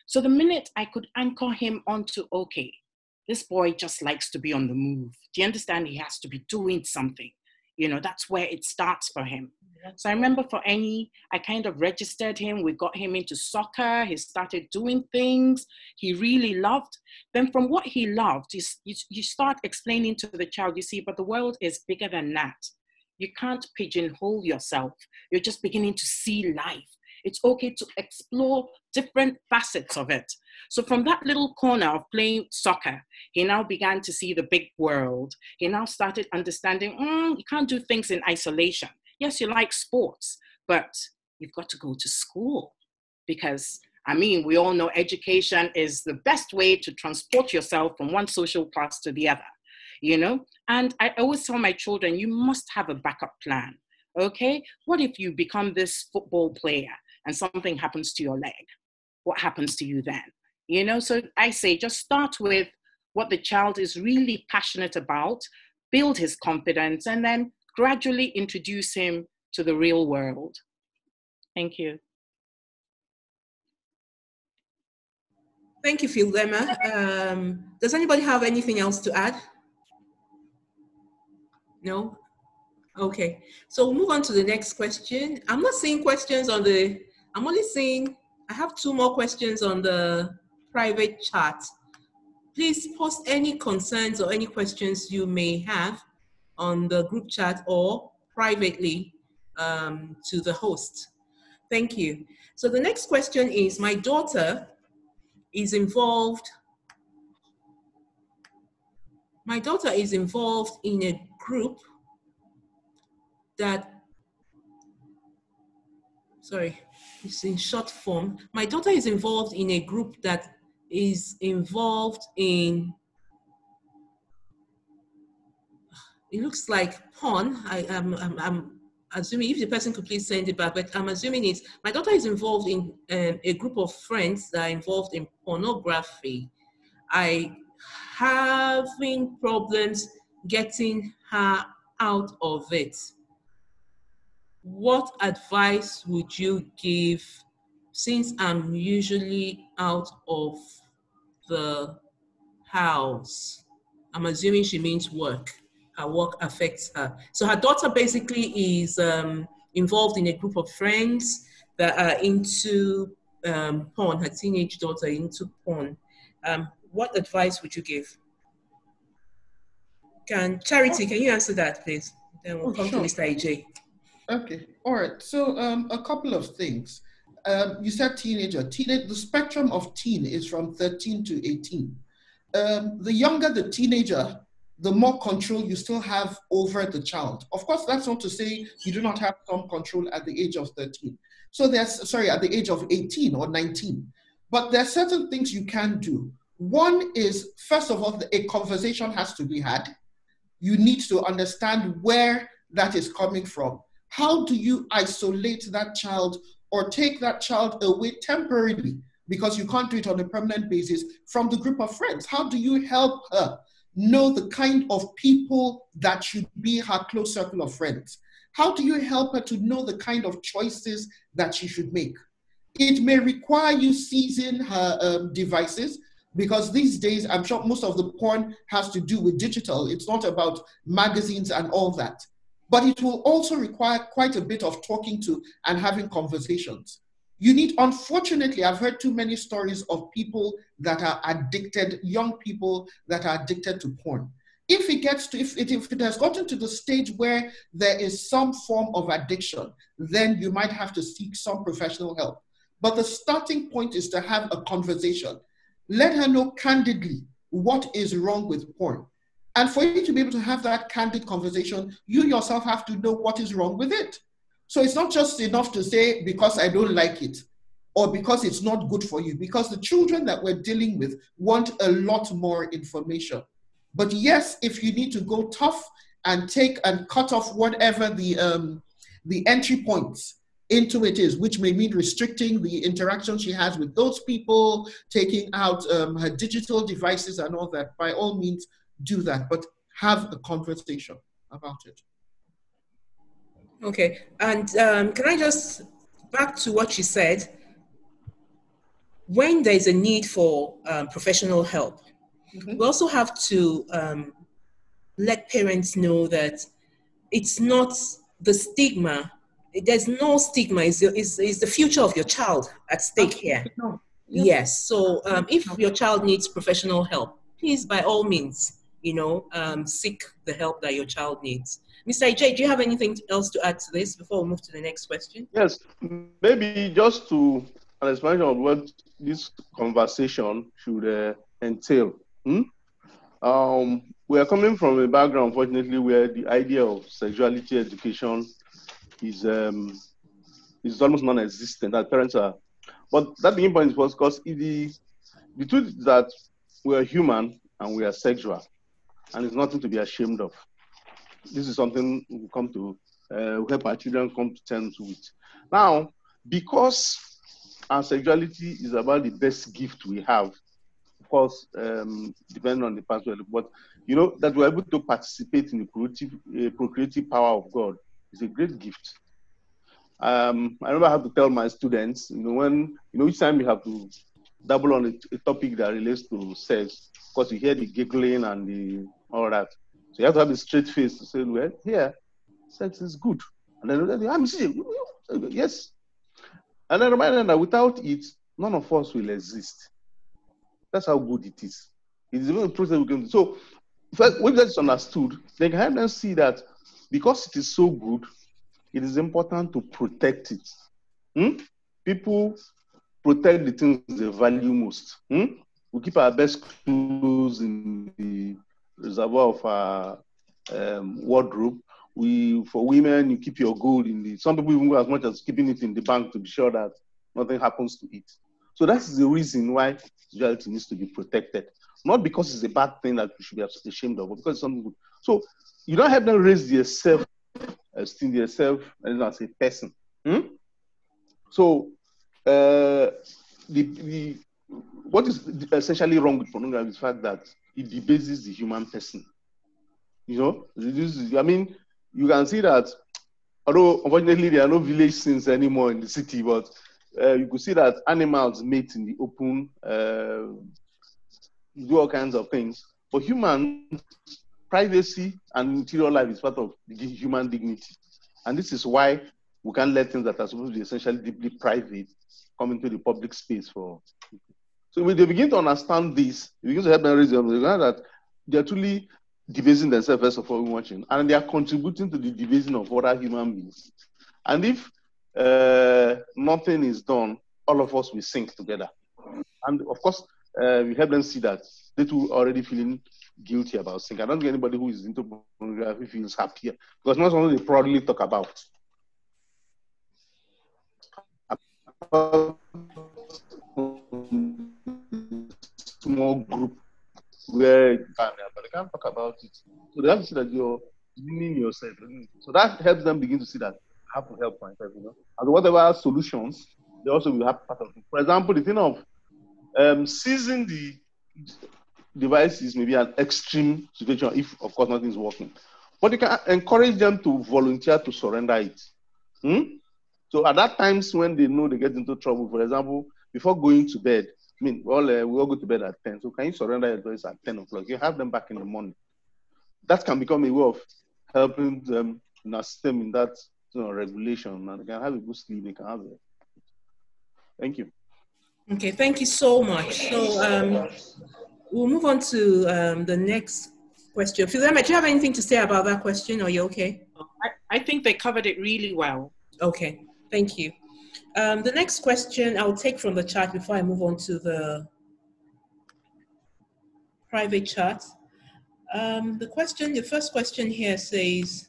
So the minute I could anchor him onto, okay, this boy just likes to be on the move. Do you understand? He has to be doing something. You know, that's where it starts for him. So I remember for any, I kind of registered him. We got him into soccer. He started doing things he really loved. Then from what he loved, you, you, you start explaining to the child, you see, but the world is bigger than that. You can't pigeonhole yourself. You're just beginning to see life. It's okay to explore different facets of it. So from that little corner of playing soccer, he now began to see the big world. He now started understanding mm, you can't do things in isolation. Yes, you like sports, but you've got to go to school because I mean, we all know education is the best way to transport yourself from one social class to the other, you know? And I always tell my children, you must have a backup plan, okay? What if you become this football player and something happens to your leg? What happens to you then? You know, so I say just start with what the child is really passionate about, build his confidence, and then gradually introduce him to the real world. Thank you. Thank you, Fidelma. Um, does anybody have anything else to add? No? Okay, so we'll move on to the next question. I'm not seeing questions on the, I'm only seeing, I have two more questions on the private chat. Please post any concerns or any questions you may have on the group chat or privately um, to the host. Thank you. So the next question is, my daughter is involved, my daughter is involved in a group that, sorry, it's in short form. My daughter is involved in a group that is involved in it looks like porn. I am I'm, I'm, assuming if the person could please send it back, but I'm assuming it's my daughter is involved in um, a group of friends that are involved in pornography. I having problems getting her out of it. What advice would you give since I'm usually out of the house? I'm assuming she means work her work affects her. So her daughter basically is um, involved in a group of friends that are into um, porn, her teenage daughter into porn. Um, what advice would you give? Can Charity, can you answer that, please? Then we'll oh, come sure. to Mr. AJ. Okay, all right. So um, a couple of things. Um, you said teenager. Teenage. The spectrum of teen is from 13 to 18. Um, the younger the teenager, the more control you still have over the child. Of course, that's not to say you do not have some control at the age of 13. So there's, sorry, at the age of 18 or 19. But there are certain things you can do. One is, first of all, a conversation has to be had. You need to understand where that is coming from. How do you isolate that child or take that child away temporarily because you can't do it on a permanent basis from the group of friends? How do you help her know the kind of people that should be her close circle of friends? How do you help her to know the kind of choices that she should make? It may require you seizing her um, devices because these days, I'm sure most of the porn has to do with digital. It's not about magazines and all that. But it will also require quite a bit of talking to and having conversations. You need, unfortunately, I've heard too many stories of people that are addicted, young people that are addicted to porn. If it gets to, if it, if it has gotten to the stage where there is some form of addiction, then you might have to seek some professional help. But the starting point is to have a conversation. Let her know candidly what is wrong with porn. And for you to be able to have that candid conversation, you yourself have to know what is wrong with it. So it's not just enough to say, because I don't like it or because it's not good for you, because the children that we're dealing with want a lot more information. But yes, if you need to go tough and take and cut off whatever the um, the entry points into it is, which may mean restricting the interaction she has with those people, taking out um, her digital devices and all that. By all means, do that, but have a conversation about it. Okay, and um, can I just back to what you said? When there is a need for um, professional help, mm-hmm. we also have to um, let parents know that it's not the stigma. There's no stigma. Is is is the future of your child at stake here? No. Yes. So um, if your child needs professional help, please, by all means, you know, um, seek the help that your child needs. Mr. J, do you have anything else to add to this before we move to the next question? Yes, maybe just to an explanation of what this conversation should uh, entail. Hmm? Um, we are coming from a background, unfortunately, where the idea of sexuality education is um, is almost non-existent. That parents are, but that being point was because the the truth is that we are human and we are sexual, and it's nothing to be ashamed of this is something we come to uh, help our children come to terms with. Now, because our sexuality is about the best gift we have, of course, um, depending on the password, but you know that we're able to participate in the procreative, uh, procreative power of God is a great gift. Um, I remember I have to tell my students, you know, when you know each time you have to double on a, a topic that relates to sex, because you hear the giggling and the all that. So you have to have a straight face to say, well, here, sex is good. And then I'm saying, yes. And I remind them that without it, none of us will exist. That's how good it is. It is even a process we can do. So when that is understood, they can help them see that because it is so good, it is important to protect it. Hmm? People protect the things they value most. Hmm? We keep our best clothes in the reservoir of our um, wardrobe. We, for women, you keep your gold in the. Some people even go as much as keeping it in the bank to be sure that nothing happens to it. So that's the reason why sexuality needs to be protected. Not because it's a bad thing that we should be ashamed of, but because it's something good. So you don't have them raise their self esteem, their self as a person. Hmm? So uh, the, the what is essentially wrong with pornography is the fact that it debases the human person. You know, I mean, you can see that although unfortunately there are no village scenes anymore in the city, but uh, you could see that animals mate in the open, uh, do all kinds of things. For humans, privacy and interior life is part of human dignity. And this is why we can't let things that are supposed to be essentially deeply private come into the public space for so when they begin to understand this, they begin to help them raise them, they that they're truly debasing themselves first of all we're watching, and they are contributing to the debasing of other human beings. And if uh, nothing is done, all of us will sink together. And of course, uh, we help them see that they too are already feeling guilty about sinking. I don't think anybody who is into pornography feels happier because not something they proudly talk about small group where you can, but they can't talk about it. So they have to see that you're meaning yourself. So that helps them begin to see that I have to help myself, you know. And whatever solutions, they also will have part of it. For example, the thing of um, seizing the devices may be an extreme situation if, of course, nothing is working. But you can encourage them to volunteer to surrender it. Hmm? So at that times when they know they get into trouble, for example, before going to bed, I mean, well, uh, we all go to bed at 10. So can you surrender your toys at 10 o'clock? You have them back in the morning. That can become a way of helping them in our system in that you know, regulation. And they can have a good sleep. They can have it. Thank you. Okay, thank you so much. So um, we'll move on to um, the next question. Fidelma, do you have anything to say about that question? Are you okay? I, I think they covered it really well. Okay, thank you. Um, the next question I'll take from the chat before I move on to the private chat. Um, the question, the first question here says,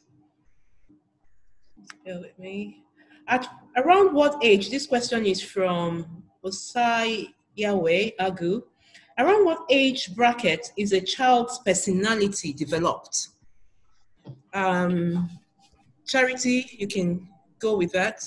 bear with me. At around what age, this question is from Osai Yahweh Agu. Around what age bracket is a child's personality developed? Um, Charity, you can go with that.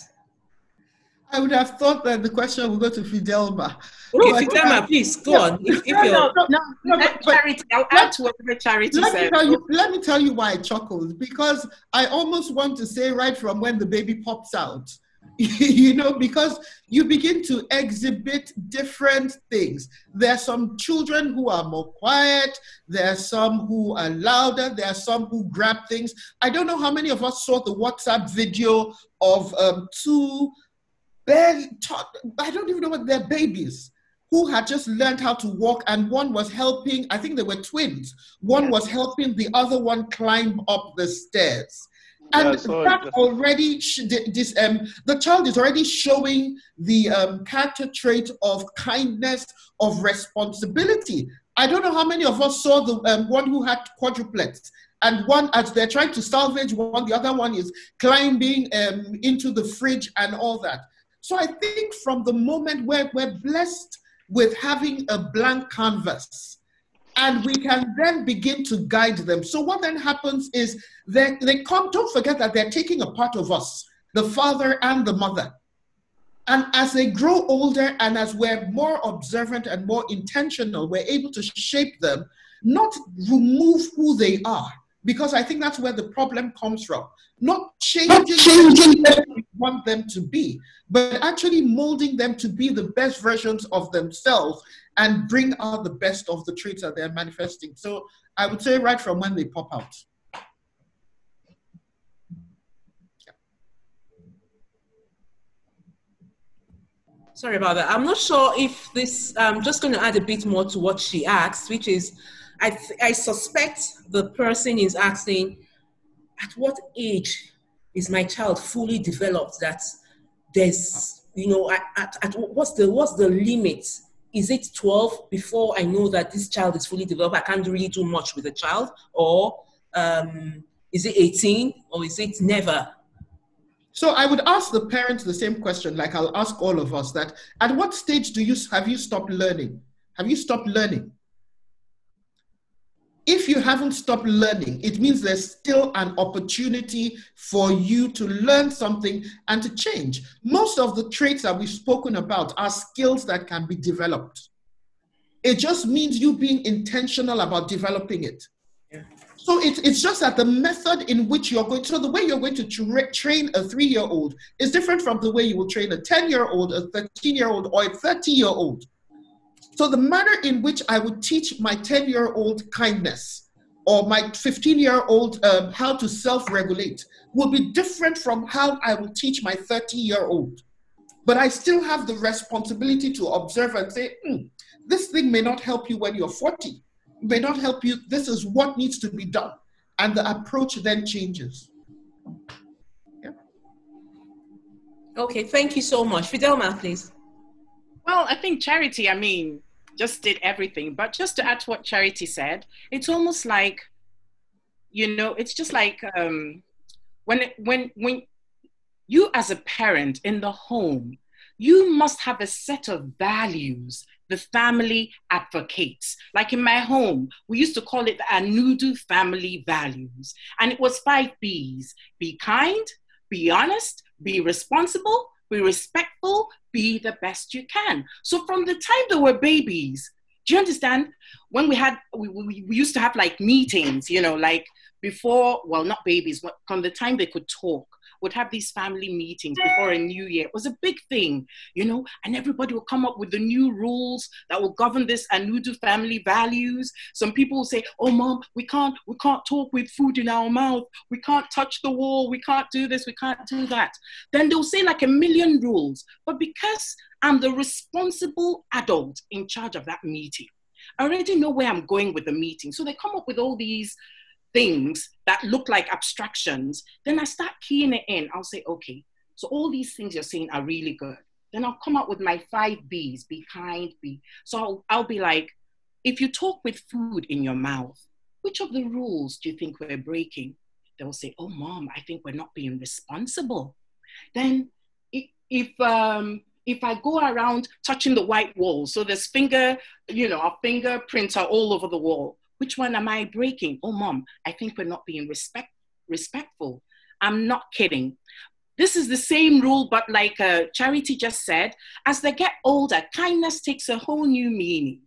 I would have thought that the question would go to Fidelma. Okay, Fidelma, please go yeah. on. If, if no, no, no, no, no, but, charity, I'll add to whatever charity let said. Me tell you, let me tell you why I chuckled because I almost want to say right from when the baby pops out. you know, because you begin to exhibit different things. There are some children who are more quiet, there are some who are louder, there are some who grab things. I don't know how many of us saw the WhatsApp video of um, two barely taught, I don't even know what they're babies who had just learned how to walk, and one was helping, I think they were twins. One was helping the other one climb up the stairs. And yeah, that already, this, um, the child is already showing the um, character trait of kindness, of responsibility. I don't know how many of us saw the um, one who had quadruplets and one as they're trying to salvage one the other one is climbing um, into the fridge and all that so I think from the moment where we're blessed with having a blank canvas, and we can then begin to guide them. So what then happens is they, they come, don't forget that they're taking a part of us, the father and the mother. And as they grow older and as we're more observant and more intentional, we're able to shape them, not remove who they are, because I think that's where the problem comes from. Not changing, changing them want them to be, but actually molding them to be the best versions of themselves and bring out the best of the traits that they're manifesting. So I would say right from when they pop out. Sorry about that. I'm not sure if this, I'm just going to add a bit more to what she asked, which is I, I suspect the person is asking, at what age is my child fully developed that there's, you know, at, at what's the what's the limit? Is it 12 before I know that this child is fully developed? I can't really do much with the child, or um, is it 18, or is it never? So I would ask the parents the same question, like I'll ask all of us that at what stage do you have you stopped learning? Have you stopped learning? If you haven't stopped learning, it means there's still an opportunity for you to learn something and to change. Most of the traits that we've spoken about are skills that can be developed. It just means you being intentional about developing it. Yeah. So it, it's just that the method in which you're going, so the way you're going to tra- train a three year old is different from the way you will train a 10 year old, a 13 year old, or a 30 year old. So the manner in which I would teach my 10 year old kindness or my 15 year old um, how to self regulate will be different from how I will teach my 30 year old. But I still have the responsibility to observe and say, mm, this thing may not help you when you're 40, it may not help you. This is what needs to be done. And the approach then changes. Yeah. Okay, thank you so much. Fidelma, please. Well, I think charity, I mean, just did everything. But just to add to what Charity said, it's almost like, you know, it's just like um, when when when you as a parent in the home, you must have a set of values the family advocates. Like in my home, we used to call it the Anudu family values. And it was five B's be kind, be honest, be responsible, be respectful, be the best you can. So from the time they were babies, do you understand? When we had, we, we, we used to have like meetings, you know, like before, well, not babies, but from the time they could talk would have these family meetings before a new year. It was a big thing, you know, and everybody would come up with the new rules that will govern this Anudu family values. Some people will say, "Oh, mom, we can't, we can't talk with food in our mouth. We can't touch the wall. We can't do this. We can't do that." Then they'll say like a million rules, but because I'm the responsible adult in charge of that meeting. I already know where I'm going with the meeting. So they come up with all these things that look like abstractions, then I start keying it in. I'll say, okay, so all these things you're saying are really good. then I'll come up with my five B's be kind, be. So I'll, I'll be like, if you talk with food in your mouth, which of the rules do you think we're breaking? They'll say, oh, mom, I think we're not being responsible. Then if, um, if I go around touching the white wall, so there's finger, you know, our fingerprints are all over the wall. Which one am I breaking? Oh, mom, I think we're not being respect, respectful. I'm not kidding. This is the same rule, but like uh, Charity just said, as they get older, kindness takes a whole new meaning.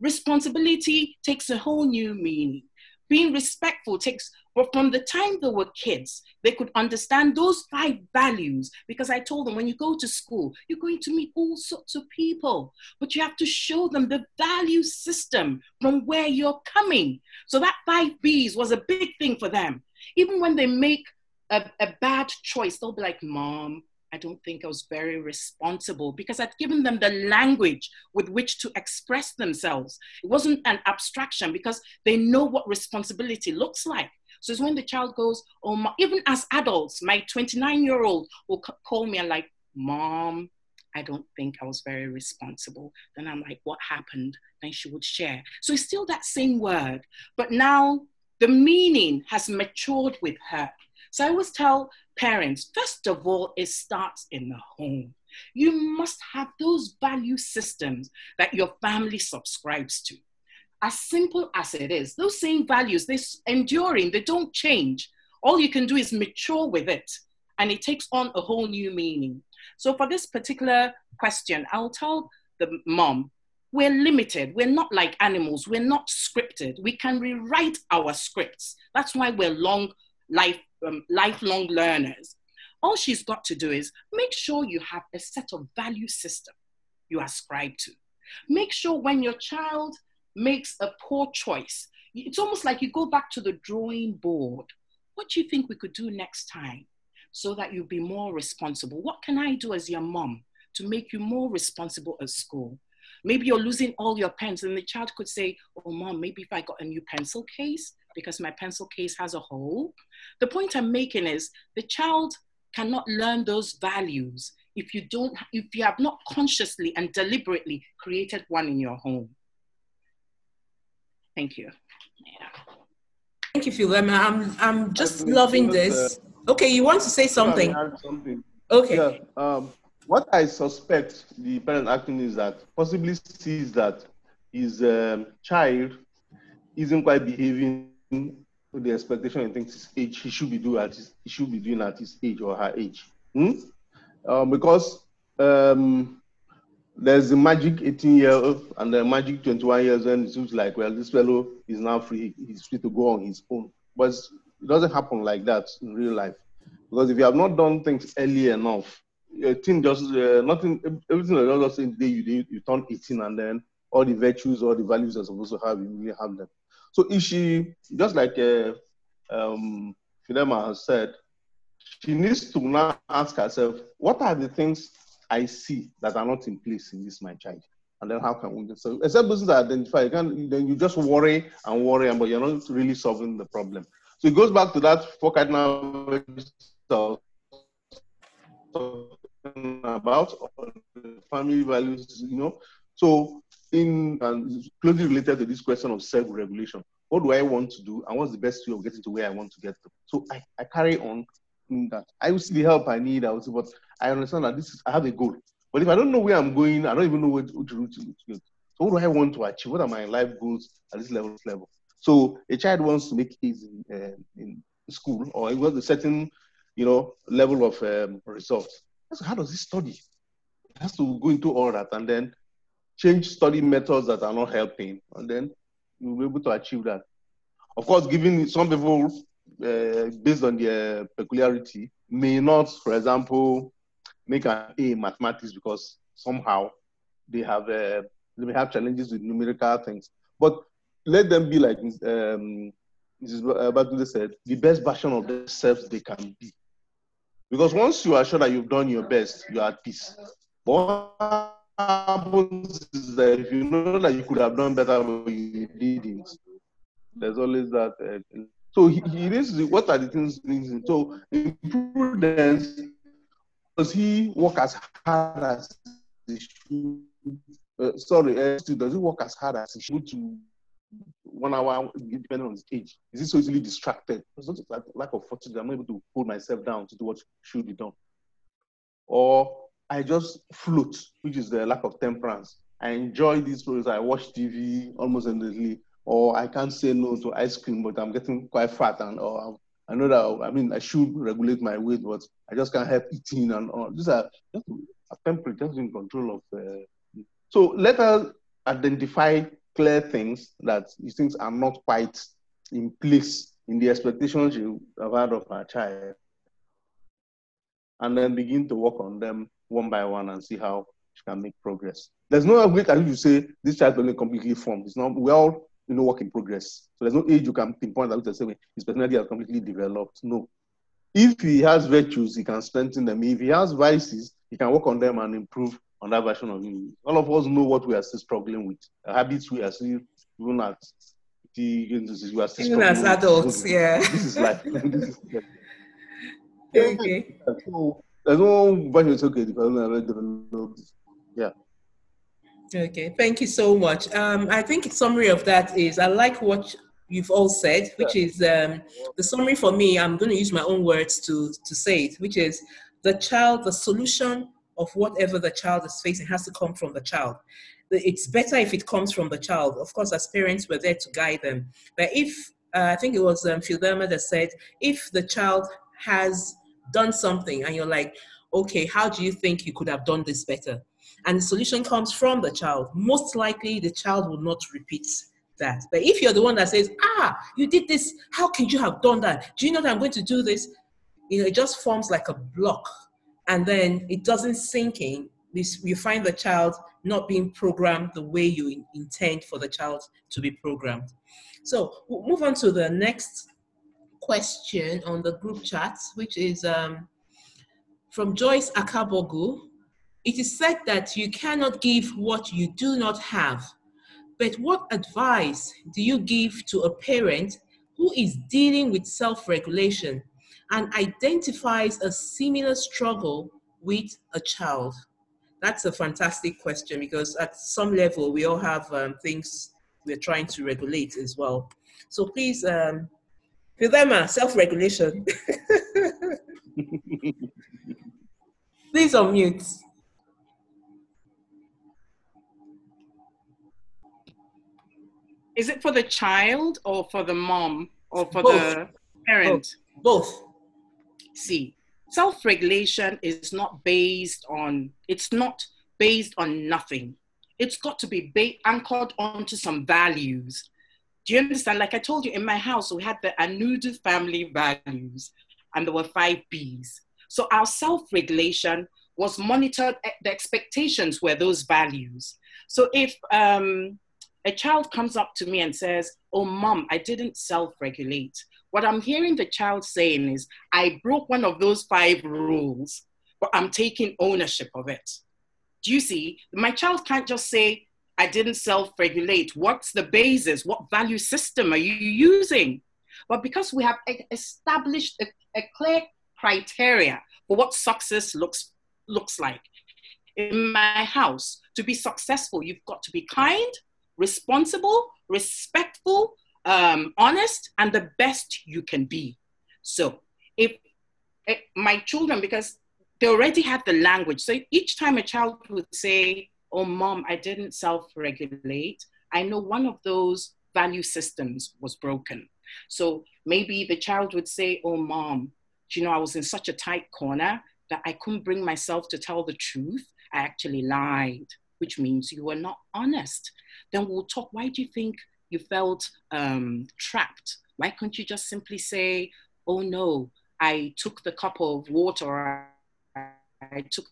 Responsibility takes a whole new meaning. Being respectful takes, but from the time they were kids, they could understand those five values because I told them when you go to school, you're going to meet all sorts of people, but you have to show them the value system from where you're coming. So that five B's was a big thing for them. Even when they make a, a bad choice, they'll be like, Mom, I don't think I was very responsible because I'd given them the language with which to express themselves. It wasn't an abstraction because they know what responsibility looks like. So it's when the child goes, oh, my, even as adults, my 29 year old will c- call me and like, Mom, I don't think I was very responsible. Then I'm like, what happened? Then she would share. So it's still that same word, but now the meaning has matured with her. So I always tell parents, first of all, it starts in the home. You must have those value systems that your family subscribes to. As simple as it is, those same values, they're enduring, they don't change. All you can do is mature with it, and it takes on a whole new meaning. So, for this particular question, I'll tell the mom, we're limited. We're not like animals. We're not scripted. We can rewrite our scripts. That's why we're long life um, lifelong learners. All she's got to do is make sure you have a set of value system you ascribe to. Make sure when your child makes a poor choice, it's almost like you go back to the drawing board. What do you think we could do next time so that you'll be more responsible? What can I do as your mom to make you more responsible at school? Maybe you're losing all your pens, and the child could say, Oh, mom, maybe if I got a new pencil case, because my pencil case has a hole. The point I'm making is the child cannot learn those values if you don't if you have not consciously and deliberately created one in your home thank you yeah. thank you fidelma i'm i'm just loving this uh, okay you want to say something, something. okay yeah, um, what i suspect the parent acting is that possibly sees that his um, child isn't quite behaving to the expectation and thinks his age he should be doing at his, he should be doing at his age or her age. Hmm? Um, because um, there's the magic 18 year old and the magic 21 years and it seems like well this fellow is now free he's free to go on his own. But it doesn't happen like that in real life. Because if you have not done things early enough a thing just uh, nothing everything that does the day you, you turn 18 and then all the virtues all the values you're supposed to have you really have them. So if she, just like uh, um, Fidelma has said, she needs to now ask herself, what are the things I see that are not in place in this my child? And then how can we so except those are identified, you can, then you just worry and worry, and but you're not really solving the problem. So it goes back to that four cardinal about family values, you know. So in and closely related to this question of self-regulation. What do I want to do, and what's the best way of getting to where I want to get to? So I, I carry on in that. I will see the help I need. I will see, but I understand that this is I have a goal. But if I don't know where I'm going, I don't even know which, route to go. So what do I want to achieve? What are my life goals at this level? level? So a child wants to make in, uh, in school, or it was a certain, you know, level of um, results. So how does he study? He has to go into all that, and then change study methods that are not helping, and then you'll be able to achieve that. Of course, giving some people, uh, based on their peculiarity, may not, for example, make an A in mathematics because somehow they have uh, they may have challenges with numerical things. But let them be like um, Mrs. Batunde said, the best version of themselves they can be. Because once you are sure that you've done your best, you are at peace. But happens is that if you know that you could have done better, but you didn't, there's always that. Uh, so he, he what are the things? So in prudence, he work as hard as he should? Uh, sorry, uh, does he work as hard as he should to one hour, depending on his age? Is he so easily distracted? It's not like lack of fortitude. I'm able to hold myself down to do what should be done. Or I just float, which is the lack of temperance. I enjoy these programs. I watch TV almost endlessly, or I can't say no to ice cream, but I'm getting quite fat, and or I know that I mean I should regulate my weight, but I just can't help eating and all. These are just a temperate, just in control of. Uh, so let us identify clear things that these things are not quite in place in the expectations you have had of our child, and then begin to work on them one by one and see how she can make progress. There's no way that you say this child is only completely formed. It's not. We're all you know work in progress. So there's no age you can pinpoint that to say his personality has completely developed. No. If he has virtues, he can strengthen them. If he has vices, he can work on them and improve on that version of him. All of us know what we are still struggling with. The habits we are still even at the we are still even as adults, with. yeah. This is life. this is life. Okay. So, there's no version it's okay because I already developed. Yeah. Okay, thank you so much. Um, I think summary of that is I like what you've all said, which is um, the summary for me. I'm going to use my own words to to say it, which is the child, the solution of whatever the child is facing has to come from the child. It's better if it comes from the child. Of course, as parents, we're there to guide them. But if uh, I think it was um, Phil that said, if the child has done something and you're like, okay, how do you think you could have done this better? And the solution comes from the child. Most likely, the child will not repeat that. But if you're the one that says, ah, you did this, how could you have done that? Do you know that I'm going to do this? You know, it just forms like a block and then it doesn't sink in. You find the child not being programmed the way you intend for the child to be programmed. So we'll move on to the next question on the group chat, which is um, from Joyce Akabogu. It is said that you cannot give what you do not have. But what advice do you give to a parent who is dealing with self regulation and identifies a similar struggle with a child? That's a fantastic question because at some level we all have um, things we're trying to regulate as well. So please, um, Fidelma, self-regulation. please unmute. Is it for the child or for the mom or for Both. the parent? Both. See, self-regulation is not based on it's not based on nothing. It's got to be ba- anchored onto some values. Do you understand? Like I told you, in my house, we had the Anudu family values, and there were five B's. So our self-regulation was monitored. The expectations were those values. So if um, a child comes up to me and says, Oh, mom, I didn't self regulate. What I'm hearing the child saying is, I broke one of those five rules, but I'm taking ownership of it. Do you see? My child can't just say, I didn't self regulate. What's the basis? What value system are you using? But because we have established a, a clear criteria for what success looks, looks like, in my house, to be successful, you've got to be kind, responsible, respectful, um, honest, and the best you can be. So, if, if my children, because they already have the language, so each time a child would say, Oh, mom, I didn't self regulate, I know one of those value systems was broken. So maybe the child would say, Oh, mom, you know, I was in such a tight corner that I couldn't bring myself to tell the truth. I actually lied, which means you were not honest. Then we'll talk. Why do you think you felt um, trapped? Why can't you just simply say, oh no, I took the cup of water, I took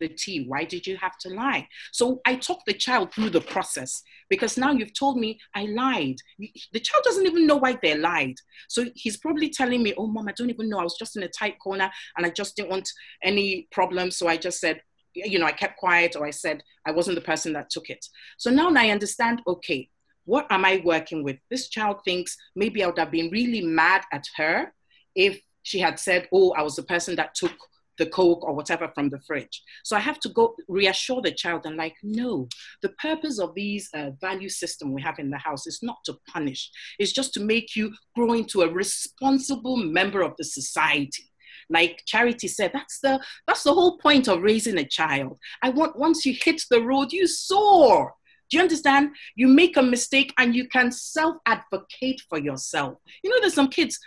the tea. Why did you have to lie? So I talk the child through the process because now you've told me I lied. The child doesn't even know why they lied. So he's probably telling me, oh, mom, I don't even know. I was just in a tight corner and I just didn't want any problems. So I just said, you know, I kept quiet or I said I wasn't the person that took it. So now I understand, okay, what am I working with? This child thinks maybe I would have been really mad at her if she had said, oh, I was the person that took the Coke or whatever from the fridge. So I have to go reassure the child and like, no, the purpose of these uh, value system we have in the house is not to punish. It's just to make you grow into a responsible member of the society like charity said that's the that's the whole point of raising a child i want once you hit the road you soar do you understand you make a mistake and you can self advocate for yourself you know there's some kids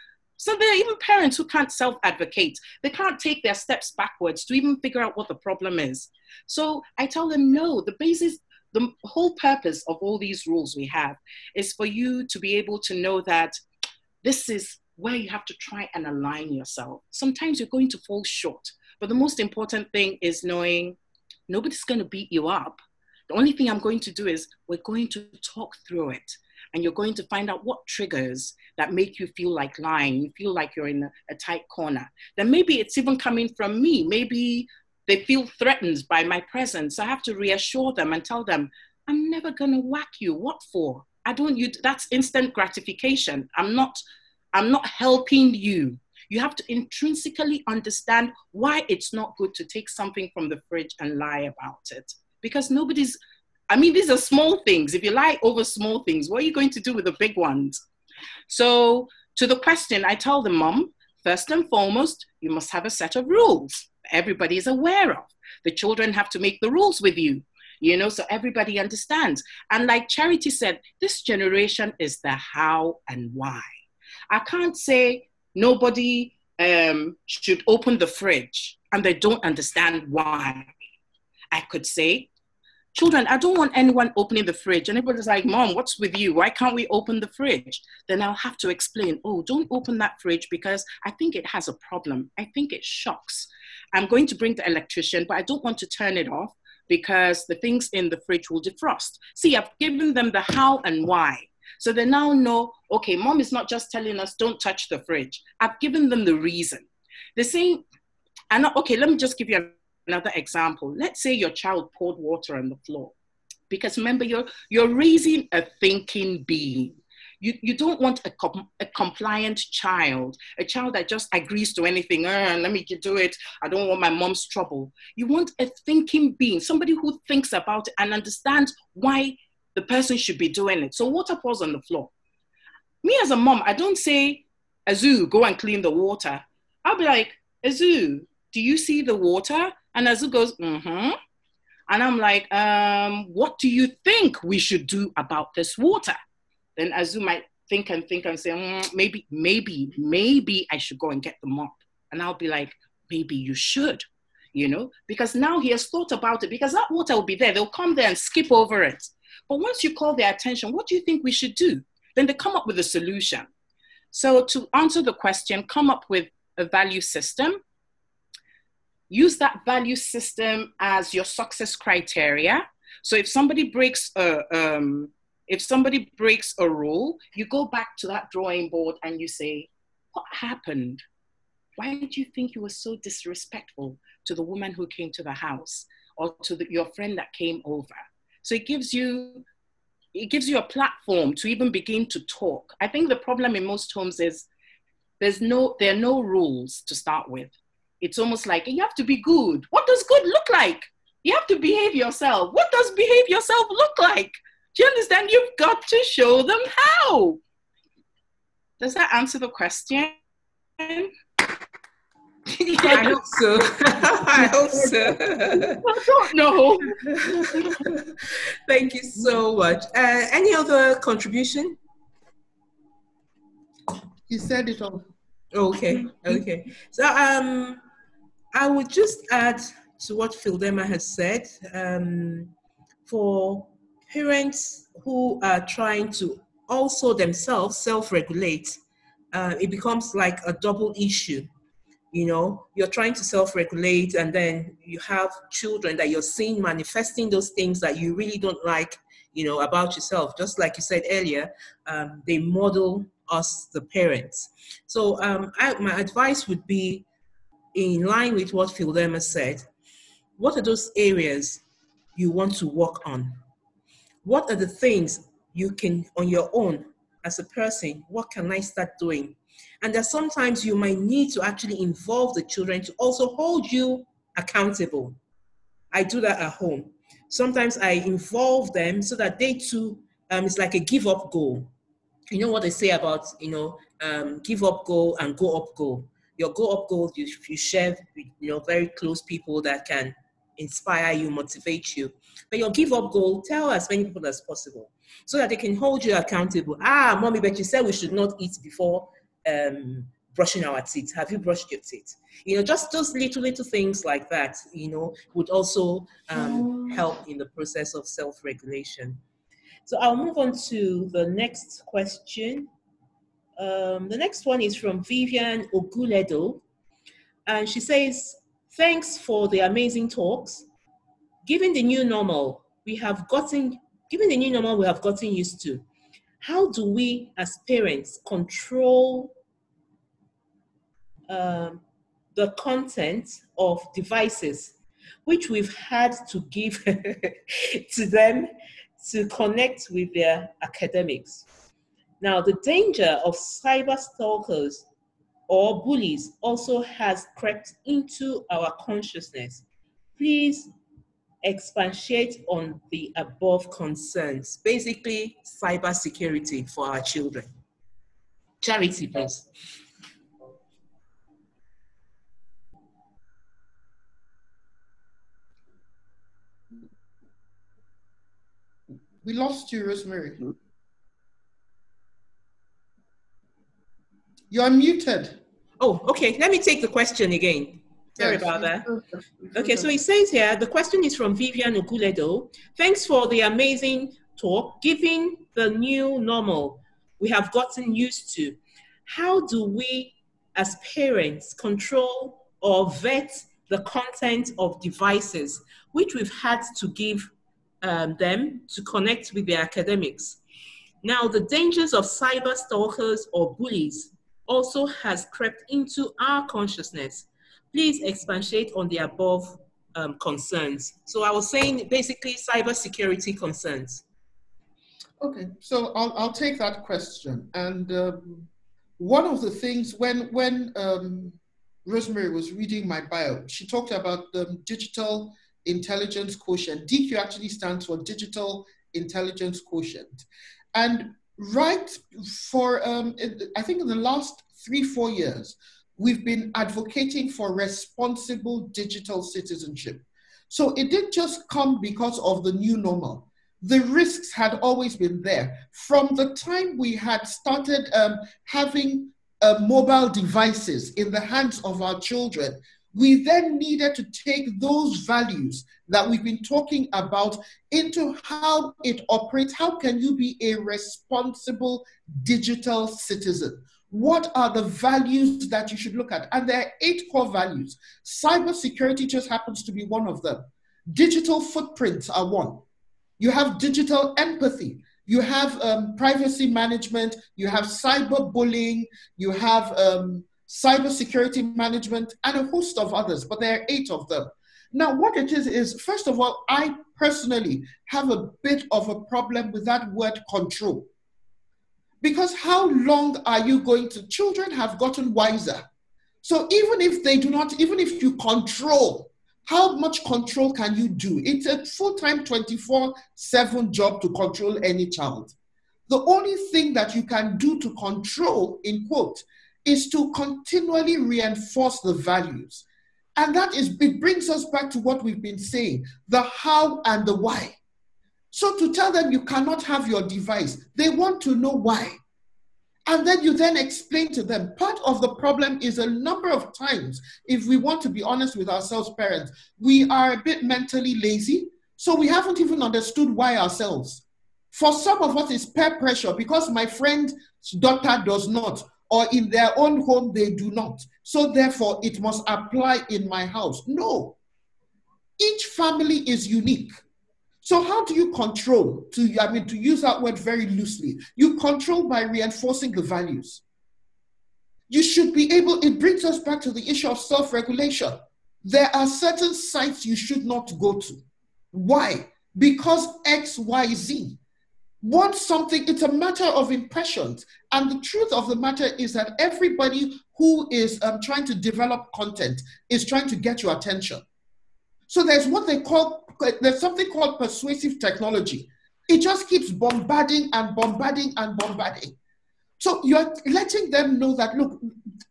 so there are even parents who can't self advocate. They can't take their steps backwards to even figure out what the problem is. So I tell them, no, the basis, the whole purpose of all these rules we have is for you to be able to know that this is where you have to try and align yourself. Sometimes you're going to fall short, but the most important thing is knowing nobody's going to beat you up. The only thing I'm going to do is we're going to talk through it and you're going to find out what triggers that make you feel like lying, you feel like you're in a, a tight corner. Then maybe it's even coming from me. Maybe they feel threatened by my presence. I have to reassure them and tell them, I'm never gonna whack you. What for? I don't you that's instant gratification. I'm not I'm not helping you. You have to intrinsically understand why it's not good to take something from the fridge and lie about it. Because nobody's I mean, these are small things. If you lie over small things, what are you going to do with the big ones? So, to the question, I tell the mom, first and foremost, you must have a set of rules everybody is aware of. The children have to make the rules with you, you know, so everybody understands. And like Charity said, this generation is the how and why. I can't say nobody um, should open the fridge and they don't understand why. I could say children, I don't want anyone opening the fridge. And everybody's like, Mom, what's with you? Why can't we open the fridge? Then I'll have to explain, oh, don't open that fridge because I think it has a problem. I think it shocks. I'm going to bring the electrician, but I don't want to turn it off because the things in the fridge will defrost. See, I've given them the how and why. So they now know, okay, mom is not just telling us, don't touch the fridge. I've given them the reason. The same, and okay, let me just give you another example. Let's say your child poured water on the floor. Because remember, you're, you're raising a thinking being. You, you don't want a, com- a compliant child, a child that just agrees to anything. Uh, let me do it. I don't want my mom's trouble. You want a thinking being, somebody who thinks about it and understands why the person should be doing it. So water pours on the floor. Me as a mom, I don't say, Azu, go and clean the water. I'll be like, Azu, do you see the water? And Azu goes, mm-hmm. And I'm like, um, what do you think we should do about this water? Then Azu might think and think and say, mm, maybe, maybe, maybe I should go and get the mop. And I'll be like, maybe you should, you know, because now he has thought about it because that water will be there. They'll come there and skip over it. But once you call their attention, what do you think we should do? Then they come up with a solution. So to answer the question, come up with a value system use that value system as your success criteria. So if somebody breaks a, um, if somebody breaks a rule, you go back to that drawing board and you say, what happened? Why did you think you were so disrespectful to the woman who came to the house or to the, your friend that came over? So it gives you it gives you a platform to even begin to talk. I think the problem in most homes is there's no there are no rules to start with it's almost like you have to be good. What does good look like? You have to behave yourself. What does behave yourself look like? Do you understand? You've got to show them how. Does that answer the question? I hope so. I hope so. I don't know. Thank you so much. Uh, any other contribution? You said it all. Okay, okay. So um I would just add to what Fidelma has said. Um, for parents who are trying to also themselves self-regulate, uh, it becomes like a double issue. You know, you're trying to self-regulate, and then you have children that you're seeing manifesting those things that you really don't like. You know about yourself. Just like you said earlier, um, they model us, the parents. So um, I, my advice would be in line with what Fidelma said, what are those areas you want to work on? What are the things you can, on your own, as a person, what can I start doing? And that sometimes you might need to actually involve the children to also hold you accountable. I do that at home. Sometimes I involve them so that they too, um, it's like a give up goal. You know what they say about, you know, um, give up goal and go up goal. Your go up goal, you, you share with, you know, very close people that can inspire you, motivate you. But your give up goal, tell as many people as possible so that they can hold you accountable. Ah, mommy, but you said we should not eat before um, brushing our teeth. Have you brushed your teeth? You know, just those little, little things like that, you know, would also um, help in the process of self regulation. So I'll move on to the next question. Um, the next one is from Vivian Oguledo. And she says, Thanks for the amazing talks. Given the new normal, we have gotten, given the new normal we have gotten used to, how do we as parents control um, the content of devices which we've had to give to them to connect with their academics? Now, the danger of cyber stalkers or bullies also has crept into our consciousness. Please expatiate on the above concerns. Basically, cyber security for our children. Charity, please. We lost you, Rosemary. You're muted. Oh, okay. Let me take the question again. Sorry about that. Okay, so it says here the question is from Vivian Oguledo. Thanks for the amazing talk. Given the new normal we have gotten used to, how do we as parents control or vet the content of devices which we've had to give um, them to connect with their academics? Now, the dangers of cyber stalkers or bullies also has crept into our consciousness. Please expatiate on the above um, concerns. So I was saying basically cybersecurity concerns. Okay, so I'll, I'll take that question. And um, one of the things when, when um, Rosemary was reading my bio, she talked about the digital intelligence quotient. DQ actually stands for digital intelligence quotient. And right for, um, I think in the last three, four years, we've been advocating for responsible digital citizenship. So it didn't just come because of the new normal. The risks had always been there. From the time we had started um, having uh, mobile devices in the hands of our children, we then needed to take those values that we've been talking about into how it operates. How can you be a responsible digital citizen? What are the values that you should look at? And there are eight core values. Cybersecurity just happens to be one of them. Digital footprints are one. You have digital empathy. You have um, privacy management. You have cyberbullying. You have um, cybersecurity management, and a host of others, but there are eight of them. Now, what it is, is first of all, I personally have a bit of a problem with that word control. Because how long are you going to? Children have gotten wiser. So even if they do not, even if you control, how much control can you do? It's a full time 24 7 job to control any child. The only thing that you can do to control, in quote, is to continually reinforce the values. And that is, it brings us back to what we've been saying the how and the why. So to tell them you cannot have your device, they want to know why. And then you then explain to them. Part of the problem is a number of times, if we want to be honest with ourselves, parents, we are a bit mentally lazy. So we haven't even understood why ourselves. For some of us, it's peer pressure because my friend's daughter does not or in their own home they do not. So therefore, it must apply in my house. No. Each family is unique. So how do you control? To I mean, to use that word very loosely, you control by reinforcing the values. You should be able. It brings us back to the issue of self-regulation. There are certain sites you should not go to. Why? Because X, Y, Z. want something, it's a matter of impressions. And the truth of the matter is that everybody who is um, trying to develop content is trying to get your attention. So there's what they call, there's something called persuasive technology. It just keeps bombarding and bombarding and bombarding. So you're letting them know that, look,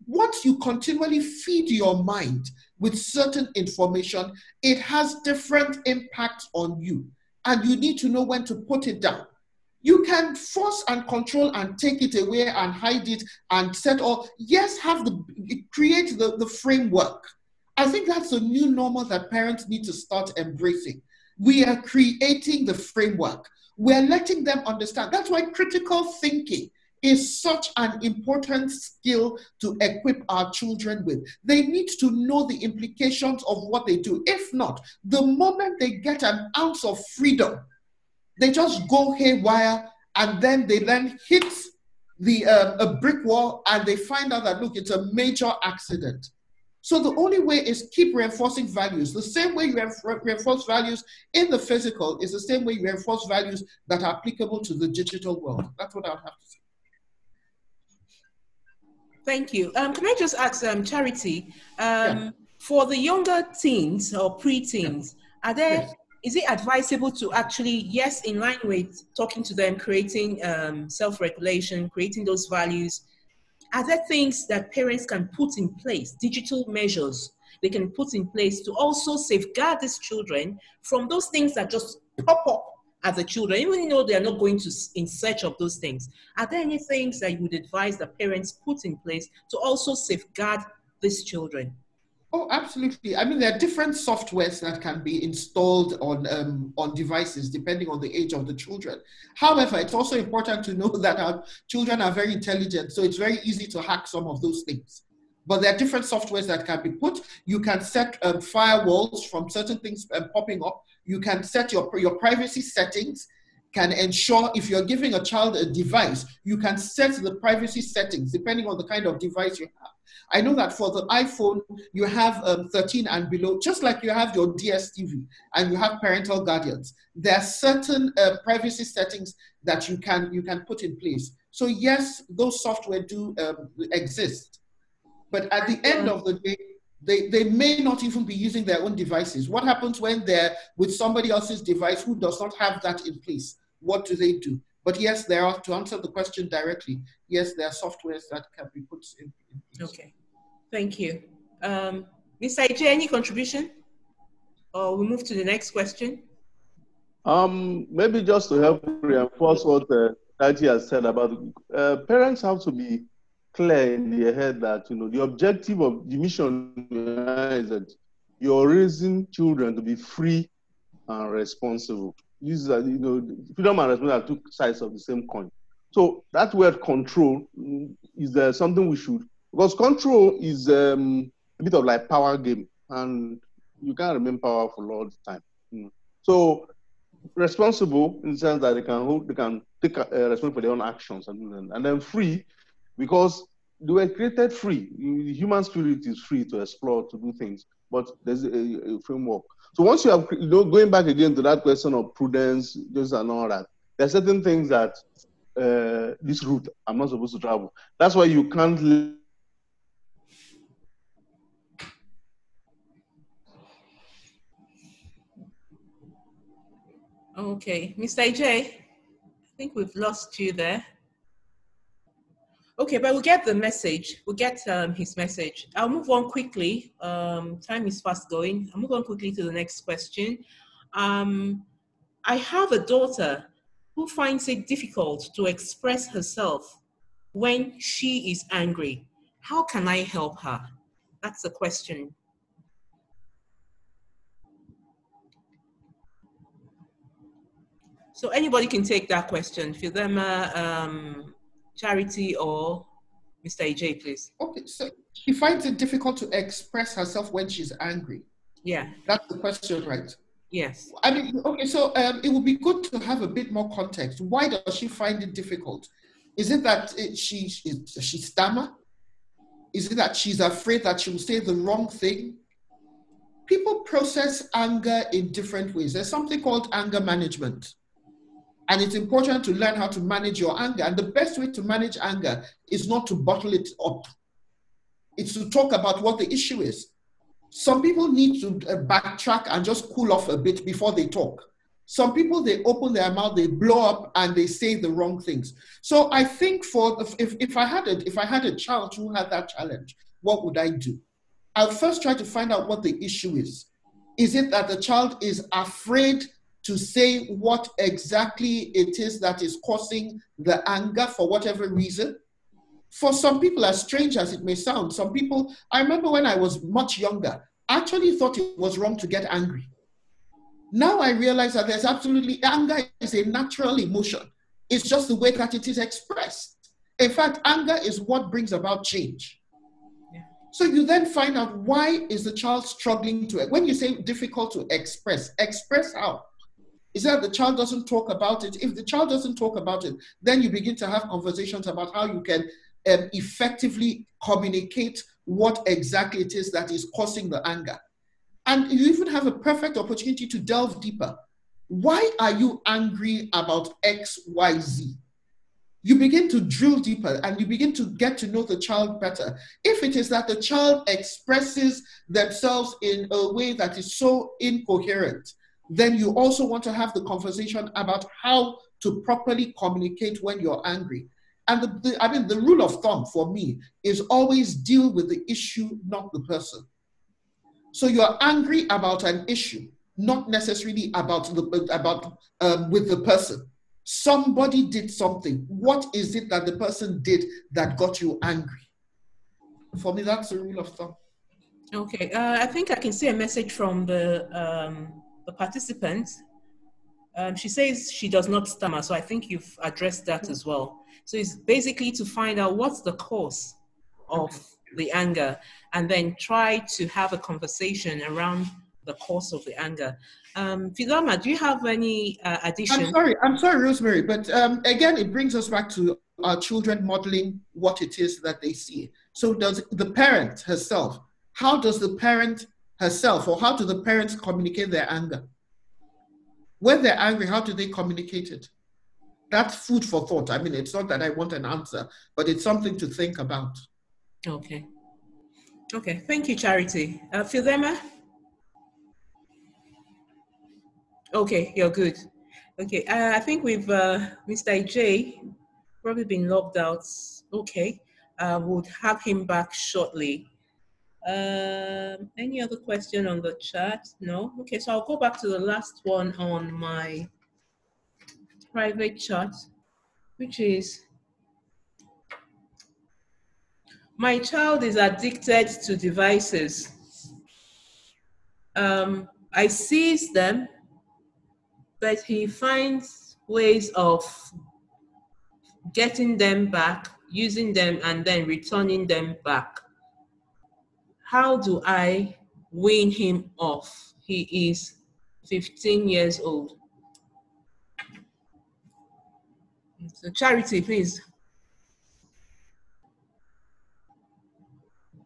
once you continually feed your mind with certain information, it has different impacts on you. And you need to know when to put it down. You can force and control and take it away and hide it and set all, yes, have the, create the, the framework. I think that's the new normal that parents need to start embracing. We are creating the framework. We're letting them understand. That's why critical thinking is such an important skill to equip our children with. They need to know the implications of what they do. If not, the moment they get an ounce of freedom, they just go haywire and then they then hit the uh, a brick wall and they find out that look, it's a major accident. So the only way is keep reinforcing values. The same way you reinforce values in the physical is the same way you reinforce values that are applicable to the digital world. That's what I would have to say. Thank you. Um, can I just ask um, Charity, um, yeah. for the younger teens or preteens, yeah. are there, yes. is it advisable to actually, yes, in line with talking to them, creating um, self-regulation, creating those values, are there things that parents can put in place, digital measures they can put in place to also safeguard these children from those things that just pop up as a children, even though they are not going to in search of those things. Are there any things that you would advise the parents put in place to also safeguard these children? Oh, absolutely. I mean, there are different softwares that can be installed on um, on devices depending on the age of the children. However, it's also important to know that our children are very intelligent, so it's very easy to hack some of those things. But there are different softwares that can be put. You can set um, firewalls from certain things um, popping up. You can set your, your privacy settings, can ensure if you're giving a child a device, you can set the privacy settings depending on the kind of device you have. I know that for the iPhone, you have um, 13 and below, just like you have your DSTV and you have parental guardians. There are certain uh, privacy settings that you can you can put in place. So yes, those software do um, exist. But at the end of the day, they, they may not even be using their own devices. What happens when they're with somebody else's device who does not have that in place? What do they do? But yes, there are, to answer the question directly, yes, there are softwares that can be put in, in place. Okay, thank you. Um, Mr. AJ, any contribution? Or we move to the next question? Um, maybe just to help reinforce what uh, has said about uh, parents have to be clear in their head that you know the objective of the mission is that you're raising children to be free and responsible. Are you know freedom and responsibility are two sides of the same coin. So that word control is uh, something we should because control is um, a bit of like power game and you can't remain powerful all the time. Mm. So responsible in the sense that they can hold, they can take uh, responsibility for their own actions and, and then free because they were created free. The human spirit is free to explore, to do things, but there's a, a framework. So once you have, you know, going back again to that question of prudence, just and all that, there are certain things that uh, this route I'm not supposed to travel. That's why you can't. Okay, Mr. AJ, I think we've lost you there. Okay, but we'll get the message. We'll get um, his message. I'll move on quickly. Um, time is fast going. I'll move on quickly to the next question. Um, I have a daughter who finds it difficult to express herself when she is angry. How can I help her? That's the question. So anybody can take that question. Fidelma, um, Charity or Mr. AJ, please? Okay, so she finds it difficult to express herself when she's angry. Yeah. That's the question, right? Yes. I mean, okay, so um, it would be good to have a bit more context. Why does she find it difficult? Is it that it, she, she stammer? Is it that she's afraid that she will say the wrong thing? People process anger in different ways. There's something called anger management. And it's important to learn how to manage your anger. And the best way to manage anger is not to bottle it up, it's to talk about what the issue is. Some people need to uh, backtrack and just cool off a bit before they talk. Some people, they open their mouth, they blow up, and they say the wrong things. So I think for if, if I had a, if I had a child who had that challenge, what would I do? I'll first try to find out what the issue is. Is it that the child is afraid to say what exactly it is that is causing the anger for whatever reason? For some people, as strange as it may sound, some people, I remember when I was much younger, actually thought it was wrong to get angry. Now I realize that there's absolutely anger is a natural emotion. It's just the way that it is expressed. In fact, anger is what brings about change. So you then find out why is the child struggling to. When you say difficult to express, express how? Is that the child doesn't talk about it? If the child doesn't talk about it, then you begin to have conversations about how you can um, effectively communicate what exactly it is that is causing the anger. And you even have a perfect opportunity to delve deeper. Why are you angry about X, Y, Z? you begin to drill deeper and you begin to get to know the child better. If it is that the child expresses themselves in a way that is so incoherent, then you also want to have the conversation about how to properly communicate when you're angry. And the, the, I mean, the rule of thumb for me is always deal with the issue, not the person. So you're angry about an issue, not necessarily about the about um, with the person. Somebody did something. What is it that the person did that got you angry? For me, that's the rule of thumb. Okay, uh, I think I can see a message from the um, the participant. Um, she says she does not stammer, so I think you've addressed that as well. So it's basically to find out what's the cause of the anger, and then try to have a conversation around the cause of the anger. Um, do you have any uh, addition? I'm sorry, I'm sorry, Rosemary, but um, again, it brings us back to our children modeling what it is that they see. So, does the parent herself, how does the parent herself, or how do the parents communicate their anger? When they're angry, how do they communicate it? That's food for thought. I mean, it's not that I want an answer, but it's something to think about. Okay. Okay, thank you, Charity. Uh, Fidelma? Okay, you're good. Okay, uh, I think we've uh, Mr. J probably been logged out. Okay, uh, we'll have him back shortly. Um, any other question on the chat? No. Okay, so I'll go back to the last one on my private chat, which is my child is addicted to devices. Um, I seize them but he finds ways of getting them back, using them, and then returning them back. How do I wean him off? He is 15 years old. So, Charity, please.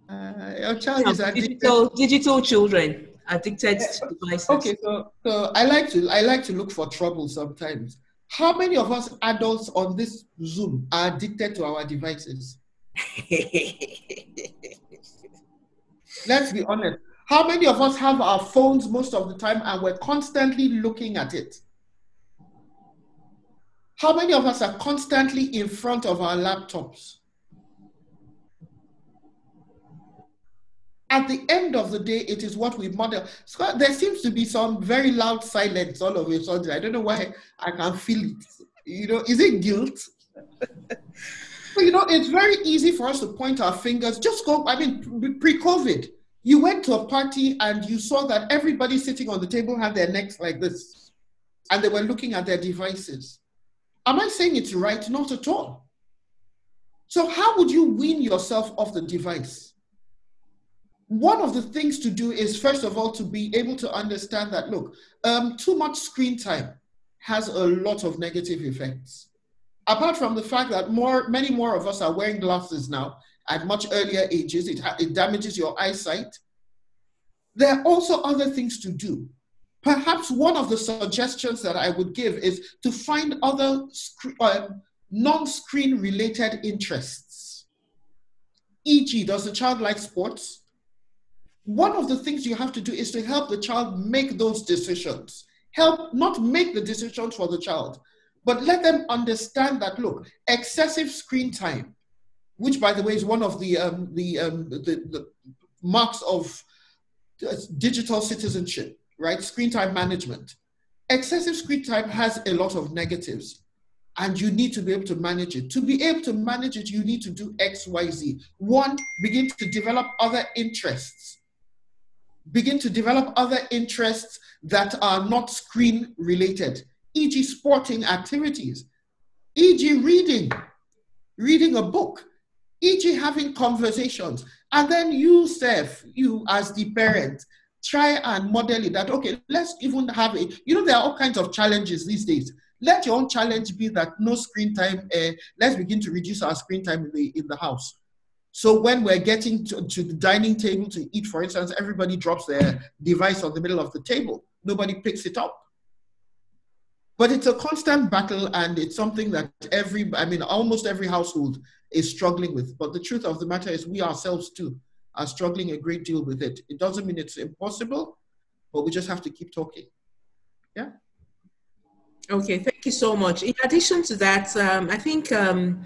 Uh, your child is digital, digital children addicted to devices. Okay, so so I like to I like to look for trouble sometimes. How many of us adults on this Zoom are addicted to our devices? Let's be honest. How many of us have our phones most of the time and we're constantly looking at it? How many of us are constantly in front of our laptops? at the end of the day, it is what we model. Scott, there seems to be some very loud silence all of a sudden. I don't know why I can feel it. You know, is it guilt? but you know, it's very easy for us to point our fingers. Just go, I mean, pre COVID, you went to a party and you saw that everybody sitting on the table had their necks like this, and they were looking at their devices. Am I saying it's right? Not at all. So, how would you wean yourself off the device? one of the things to do is first of all to be able to understand that look um, too much screen time has a lot of negative effects apart from the fact that more many more of us are wearing glasses now at much earlier ages it, it damages your eyesight there are also other things to do Perhaps one of the suggestions that I would give is to find other uh, non screen related interests. E.g., does the child like sports? One of the things you have to do is to help the child make those decisions. Help not make the decisions for the child, but let them understand that look, excessive screen time, which by the way is one of the um, the, um, the, the marks of uh, digital citizenship right? Screen time management. Excessive screen time has a lot of negatives and you need to be able to manage it. To be able to manage it, you need to do X, Y, Z. One, begin to develop other interests. Begin to develop other interests that are not screen related, e.g., sporting activities, e.g., reading, reading a book, e.g., having conversations. And then you, Seth, you as the parent, try and model it that, okay, let's even have a, you know, there are all kinds of challenges these days. Let your own challenge be that no screen time, uh, let's begin to reduce our screen time in the, in the house. So when we're getting to, to the dining table to eat, for instance, everybody drops their device on the middle of the table. Nobody picks it up. But it's a constant battle and it's something that every, I mean, almost every household is struggling with. But the truth of the matter is we ourselves too are struggling a great deal with it. It doesn't mean it's impossible, but we just have to keep talking. Yeah. Okay, thank you so much. In addition to that, um, I think um,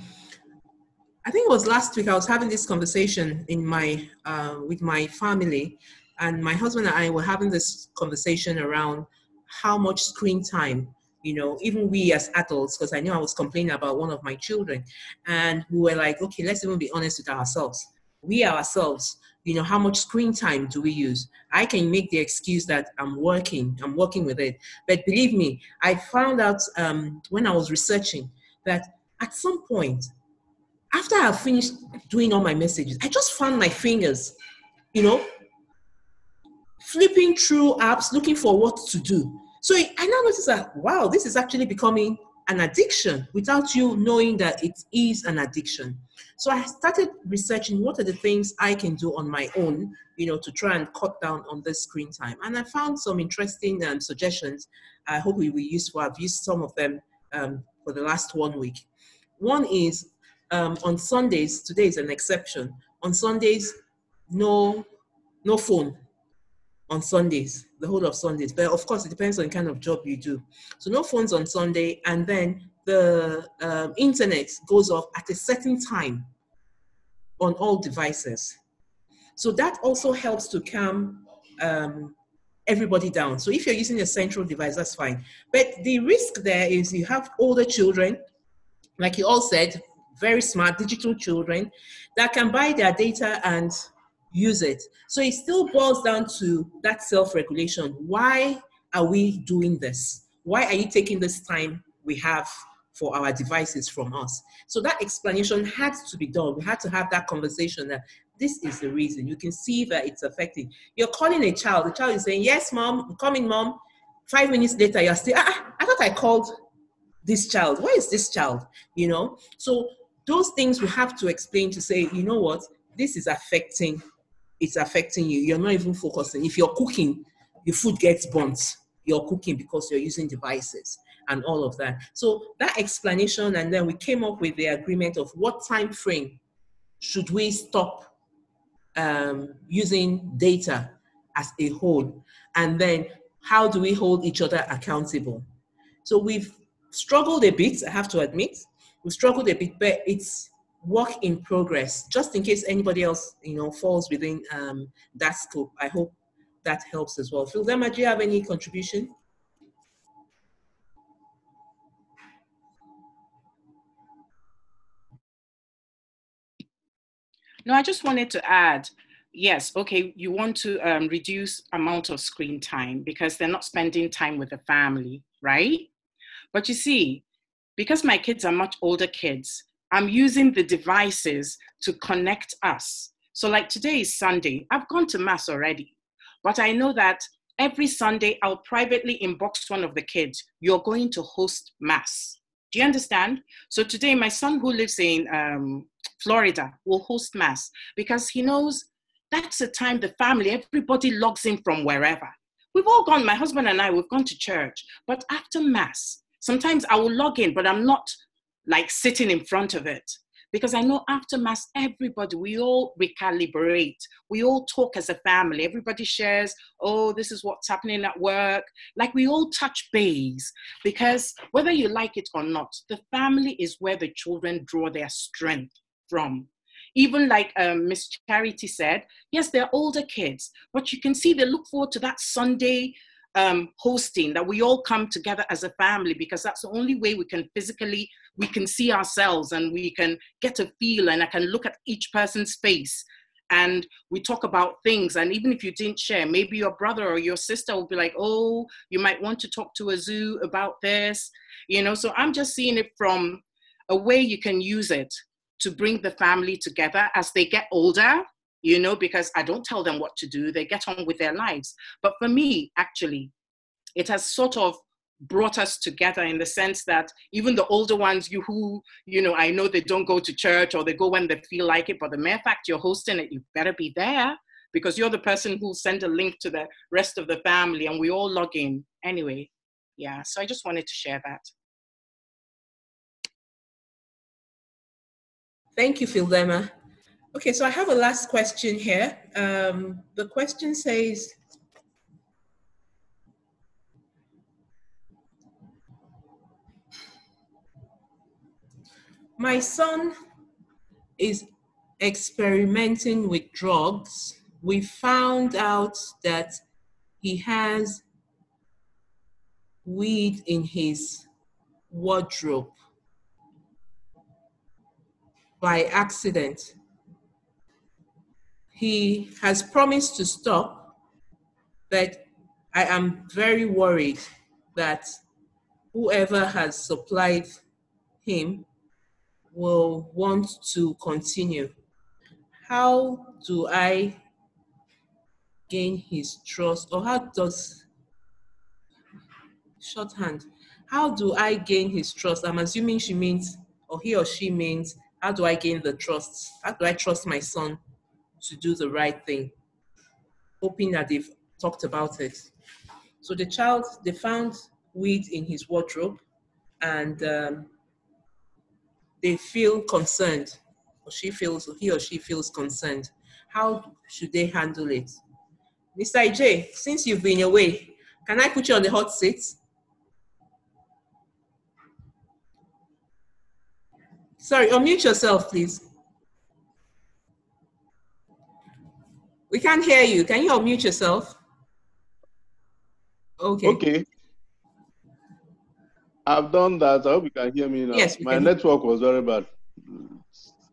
I think it was last week I was having this conversation in my uh, with my family, and my husband and I were having this conversation around how much screen time you know, even we as adults, because I know I was complaining about one of my children, and we were like, okay, let's even be honest with ourselves we ourselves, you know, how much screen time do we use? I can make the excuse that I'm working, I'm working with it. But believe me, I found out um, when I was researching that at some point, after I finished doing all my messages, I just found my fingers, you know, flipping through apps looking for what to do. So I now notice that, wow, this is actually becoming an addiction without you knowing that it is an addiction. So I started researching what are the things I can do on my own, you know, to try and cut down on this screen time. And I found some interesting um, suggestions. I hope we will use. I've used some of them um, for the last one week. One is um, on Sundays. Today is an exception. On Sundays, no, no phone. On Sundays, the whole of Sundays. But of course, it depends on the kind of job you do. So no phones on Sunday, and then the um, internet goes off at a certain time on all devices. So that also helps to calm um, everybody down. So if you're using a central device, that's fine. But the risk there is you have older children, like you all said, very smart digital children that can buy their data and use it. So it still boils down to that self regulation. Why are we doing this? Why are you taking this time we have for our devices from us. So that explanation had to be done. We had to have that conversation that this is the reason. You can see that it's affecting. You're calling a child. The child is saying, Yes, mom, I'm coming, mom. Five minutes later, you're still, ah, I thought I called this child. Where is this child? You know? So those things we have to explain to say, you know what, this is affecting, it's affecting you. You're not even focusing. If you're cooking, your food gets burnt. You're cooking because you're using devices and all of that. So that explanation, and then we came up with the agreement of what time frame should we stop um, using data as a whole, and then how do we hold each other accountable? So we've struggled a bit, I have to admit. We've struggled a bit, but it's work in progress. Just in case anybody else, you know, falls within um, that scope, I hope that helps as well. Phil, do you have any contribution? No, I just wanted to add, yes, okay, you want to um, reduce amount of screen time because they're not spending time with the family, right? But you see, because my kids are much older kids, I'm using the devices to connect us. So like today is Sunday, I've gone to mass already, but I know that every Sunday I'll privately inbox one of the kids, you're going to host mass. Do you understand? So today, my son who lives in um, Florida will host mass because he knows that's the time the family, everybody logs in from wherever. we've all gone, my husband and I, we've gone to church, but after Mass, sometimes I will log in, but I'm not like sitting in front of it because I know after Mass, everybody, we all recalibrate. We all talk as a family. Everybody shares, oh, this is what's happening at work. Like we all touch base because whether you like it or not, the family is where the children draw their strength from. Even like um, Miss Charity said, yes, they're older kids, but you can see they look forward to that Sunday um, hosting that we all come together as a family because that's the only way we can physically we can see ourselves and we can get a feel and i can look at each person's face and we talk about things and even if you didn't share maybe your brother or your sister will be like oh you might want to talk to Azu about this you know so i'm just seeing it from a way you can use it to bring the family together as they get older you know, because I don't tell them what to do. They get on with their lives. But for me, actually, it has sort of brought us together in the sense that even the older ones you who you know i know they don't go to church or they go when they feel like it but the mere fact you're hosting it you better be there because you're the person who'll send a link to the rest of the family and we all log in. Anyway yeah so i just wanted to share that. Thank you Fidelma. Okay, so I have a last question here. Um, the question says, My son is experimenting with drugs. We found out that he has weed in his wardrobe by accident he has promised to stop, but I am very worried that whoever has supplied him will want to continue. How do I gain his trust, or how does shorthand? How do I gain his trust? I'm assuming she means, or he or she means, how do I gain the trust? How do I trust my son to do the right thing, hoping that they've talked about it. So the child, they found weed in his wardrobe and um, they feel concerned, or she feels, or he or she feels concerned. How should they handle it? Mr. EJ, since you've been away, can I put you on the hot seat? Sorry, unmute yourself, please. We can't hear you. Can you unmute yourself? Okay. Okay. I've done that. I hope you can hear me now. Yes, My network was very bad.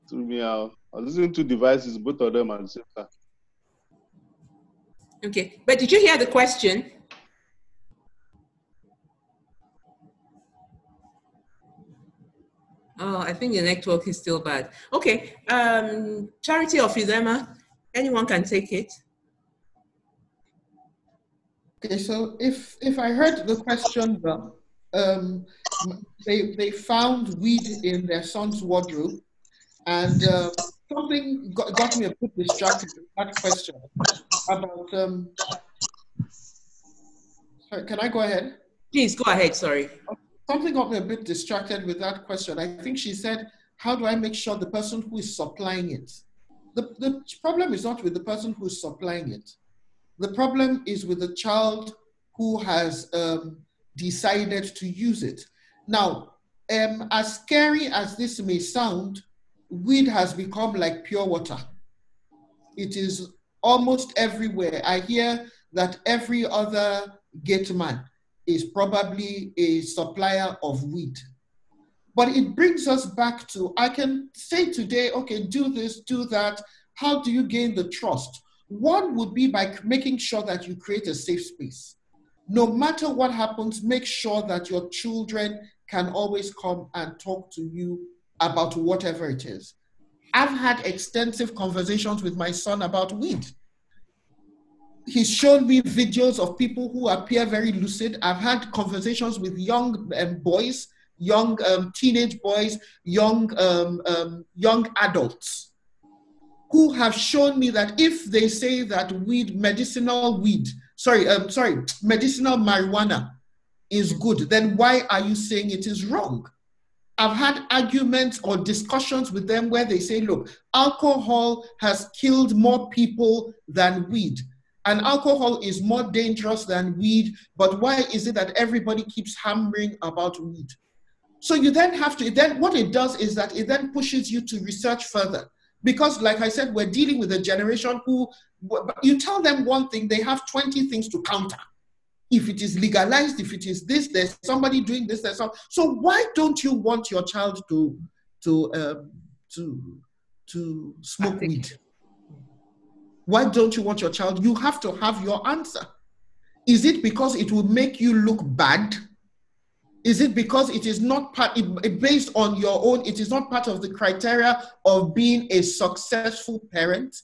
To me out. I was using two devices, both of them at the same time. Okay. But did you hear the question? Oh, I think the network is still bad. Okay. Um, Charity of Fidelma, anyone can take it. Okay, so if if I heard the question well, um, they they found weed in their son's wardrobe, and uh, something got, got me a bit distracted with that question about. Um, sorry, can I go ahead? Please go ahead. Sorry. Something got me a bit distracted with that question. I think she said, "How do I make sure the person who is supplying it the, the problem is not with the person who's supplying it. The problem is with the child who has um, decided to use it. Now, um, as scary as this may sound, weed has become like pure water. It is almost everywhere. I hear that every other gate man is probably a supplier of weed. But it brings us back to I can say today, okay, do this, do that. How do you gain the trust? One would be by making sure that you create a safe space. No matter what happens, make sure that your children can always come and talk to you about whatever it is. I've had extensive conversations with my son about weed. He's shown me videos of people who appear very lucid. I've had conversations with young um, boys young um, teenage boys, young, um, um, young adults who have shown me that if they say that weed, medicinal weed, sorry, um, sorry, medicinal marijuana is good, then why are you saying it is wrong? I've had arguments or discussions with them where they say, look, alcohol has killed more people than weed. And alcohol is more dangerous than weed, but why is it that everybody keeps hammering about weed? So you then have to, then what it does is that it then pushes you to research further. Because, like I said, we're dealing with a generation who, you tell them one thing, they have 20 things to counter if it is legalized, if it is this, there's somebody doing this, there's some. So why don't you want your child to to um, to to smoke weed? Why don't you want your child? You have to have your answer. Is it because it will make you look bad? Is it because it is not part, it, based on your own, it is not part of the criteria of being a successful parent?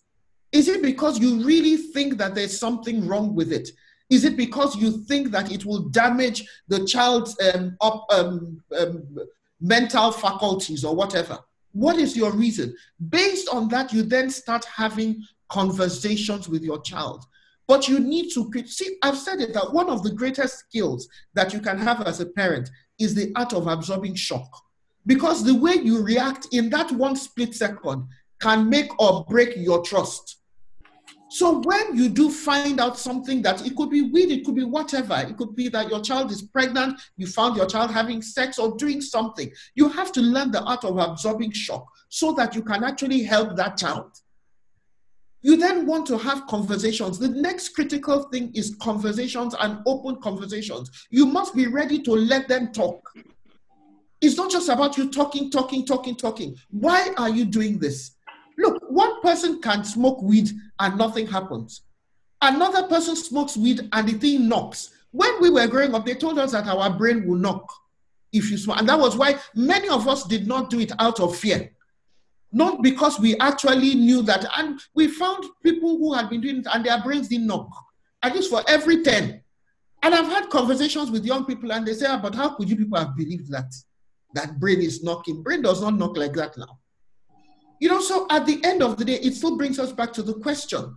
Is it because you really think that there's something wrong with it? Is it because you think that it will damage the child's um, up, um, um, mental faculties or whatever? What is your reason? Based on that, you then start having conversations with your child. But you need to see, I've said it that one of the greatest skills that you can have as a parent is the art of absorbing shock. Because the way you react in that one split second can make or break your trust. So when you do find out something that it could be weed, it could be whatever, it could be that your child is pregnant, you found your child having sex or doing something, you have to learn the art of absorbing shock so that you can actually help that child. You then want to have conversations. The next critical thing is conversations and open conversations. You must be ready to let them talk. It's not just about you talking, talking, talking, talking. Why are you doing this? Look, one person can smoke weed and nothing happens. Another person smokes weed and the thing knocks. When we were growing up, they told us that our brain will knock if you smoke. And that was why many of us did not do it out of fear. Not because we actually knew that. And we found people who had been doing it and their brains didn't knock. At least for every 10. And I've had conversations with young people and they say, ah, but how could you people have believed that? That brain is knocking. Brain does not knock like that now. You know, so at the end of the day, it still brings us back to the question.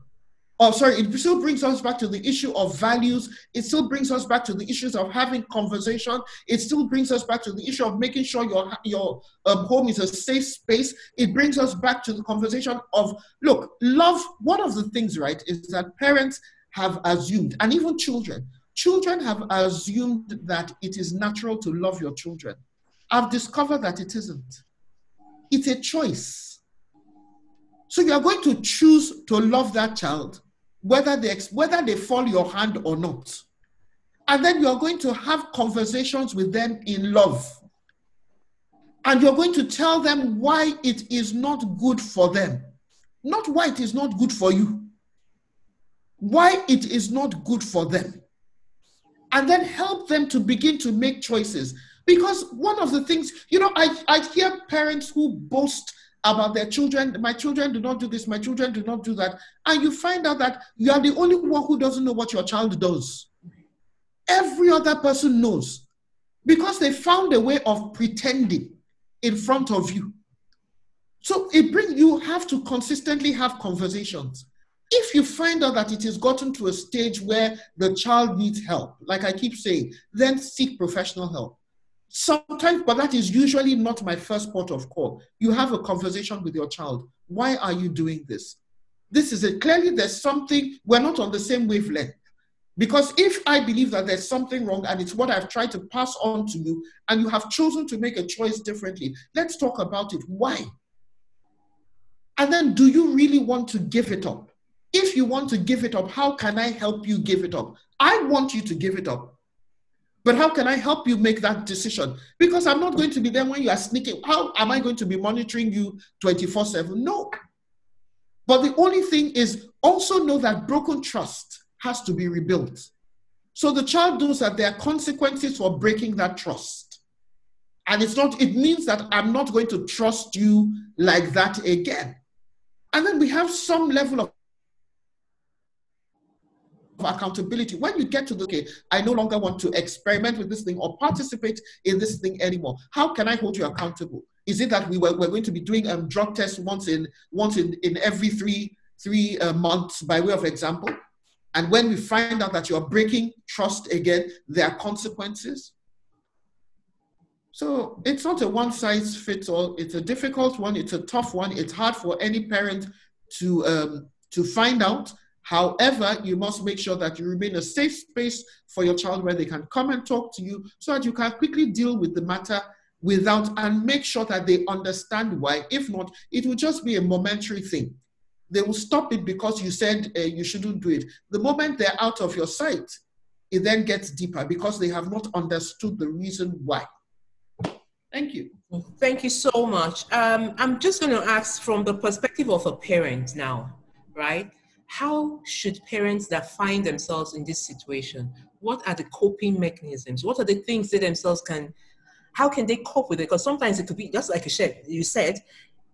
Oh, sorry, it still brings us back to the issue of values. It still brings us back to the issues of having conversation. It still brings us back to the issue of making sure your, your um, home is a safe space. It brings us back to the conversation of, look, love, one of the things, right, is that parents have assumed, and even children, children have assumed that it is natural to love your children. I've discovered that it isn't. It's a choice so you are going to choose to love that child, whether they, whether they fall your hand or not. And then you are going to have conversations with them in love. And you're going to tell them why it is not good for them, not why it is not good for you, why it is not good for them. And then help them to begin to make choices. Because one of the things, you know, I, I hear parents who boast about their children. My children do not do this, my children do not do that. And you find out that you are the only one who doesn't know what your child does. Every other person knows because they found a way of pretending in front of you. So it brings you have to consistently have conversations. If you find out that it has gotten to a stage where the child needs help, like I keep saying, then seek professional help. Sometimes, but that is usually not my first port of call. You have a conversation with your child. Why are you doing this? This is it. Clearly, there's something, we're not on the same wavelength. Because if I believe that there's something wrong and it's what I've tried to pass on to you, and you have chosen to make a choice differently, let's talk about it. Why? And then, do you really want to give it up? If you want to give it up, how can I help you give it up? I want you to give it up. But how can I help you make that decision? Because I'm not going to be there when you are sneaking. How am I going to be monitoring you 24 7? No. But the only thing is also know that broken trust has to be rebuilt. So the child knows that there are consequences for breaking that trust. And it's not, it means that I'm not going to trust you like that again. And then we have some level of accountability. When you get to the, okay, I no longer want to experiment with this thing or participate in this thing anymore. How can I hold you accountable? Is it that we were, we're going to be doing um, drug tests once in once in, in every three three uh, months by way of example? And when we find out that you're breaking trust again, there are consequences. So it's not a one size fits all. It's a difficult one. It's a tough one. It's hard for any parent to um, to find out. However, you must make sure that you remain a safe space for your child where they can come and talk to you so that you can quickly deal with the matter without and make sure that they understand why. If not, it will just be a momentary thing. They will stop it because you said uh, you shouldn't do it. The moment they're out of your sight, it then gets deeper because they have not understood the reason why. Thank you. Thank you so much. Um, I'm just going to ask from the perspective of a parent now, right? How should parents that find themselves in this situation, what are the coping mechanisms? What are the things they themselves can how can they cope with it? Because sometimes it could be just like you said, you said,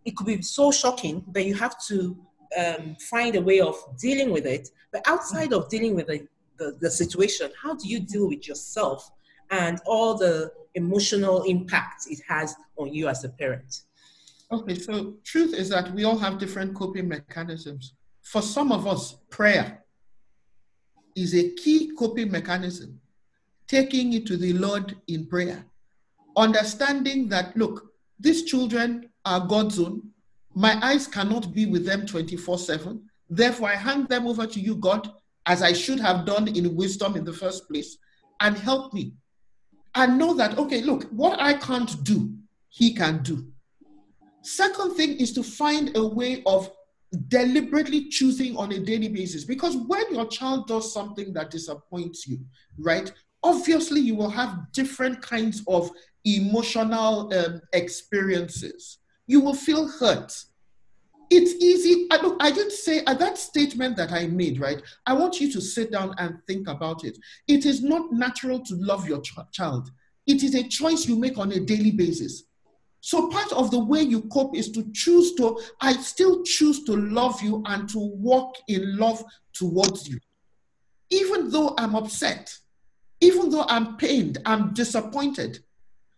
it could be so shocking that you have to um, find a way of dealing with it. But outside of dealing with the, the, the situation, how do you deal with yourself and all the emotional impact it has on you as a parent? Okay, so truth is that we all have different coping mechanisms. For some of us, prayer is a key coping mechanism. Taking it to the Lord in prayer understanding that, look, these children are God's own. My eyes cannot be with them 24 7. Therefore, I hand them over to you, God, as I should have done in wisdom in the first place, and help me. And know that, okay, look, what I can't do, He can do. Second thing is to find a way of deliberately choosing on a daily basis because when your child does something that disappoints you, right, obviously you will have different kinds of emotional um, experiences. You will feel hurt. It's easy. I, look, I didn't say uh, that statement that I made, right? I want you to sit down and think about it. It is not natural to love your ch- child, it is a choice you make on a daily basis. So, part of the way you cope is to choose to, I still choose to love you and to walk in love towards you. Even though I'm upset, even though I'm pained, I'm disappointed,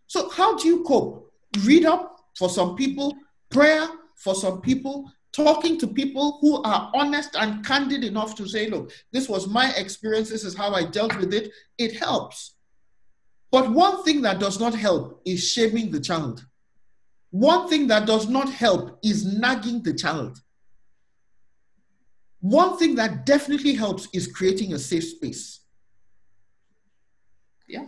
so, how do you cope? Read up for some people, prayer for some people, talking to people who are honest and candid enough to say, look, this was my experience, this is how I dealt with it. It helps. But one thing that does not help is shaming the child. One thing that does not help is nagging the child. One thing that definitely helps is creating a safe space. Yeah.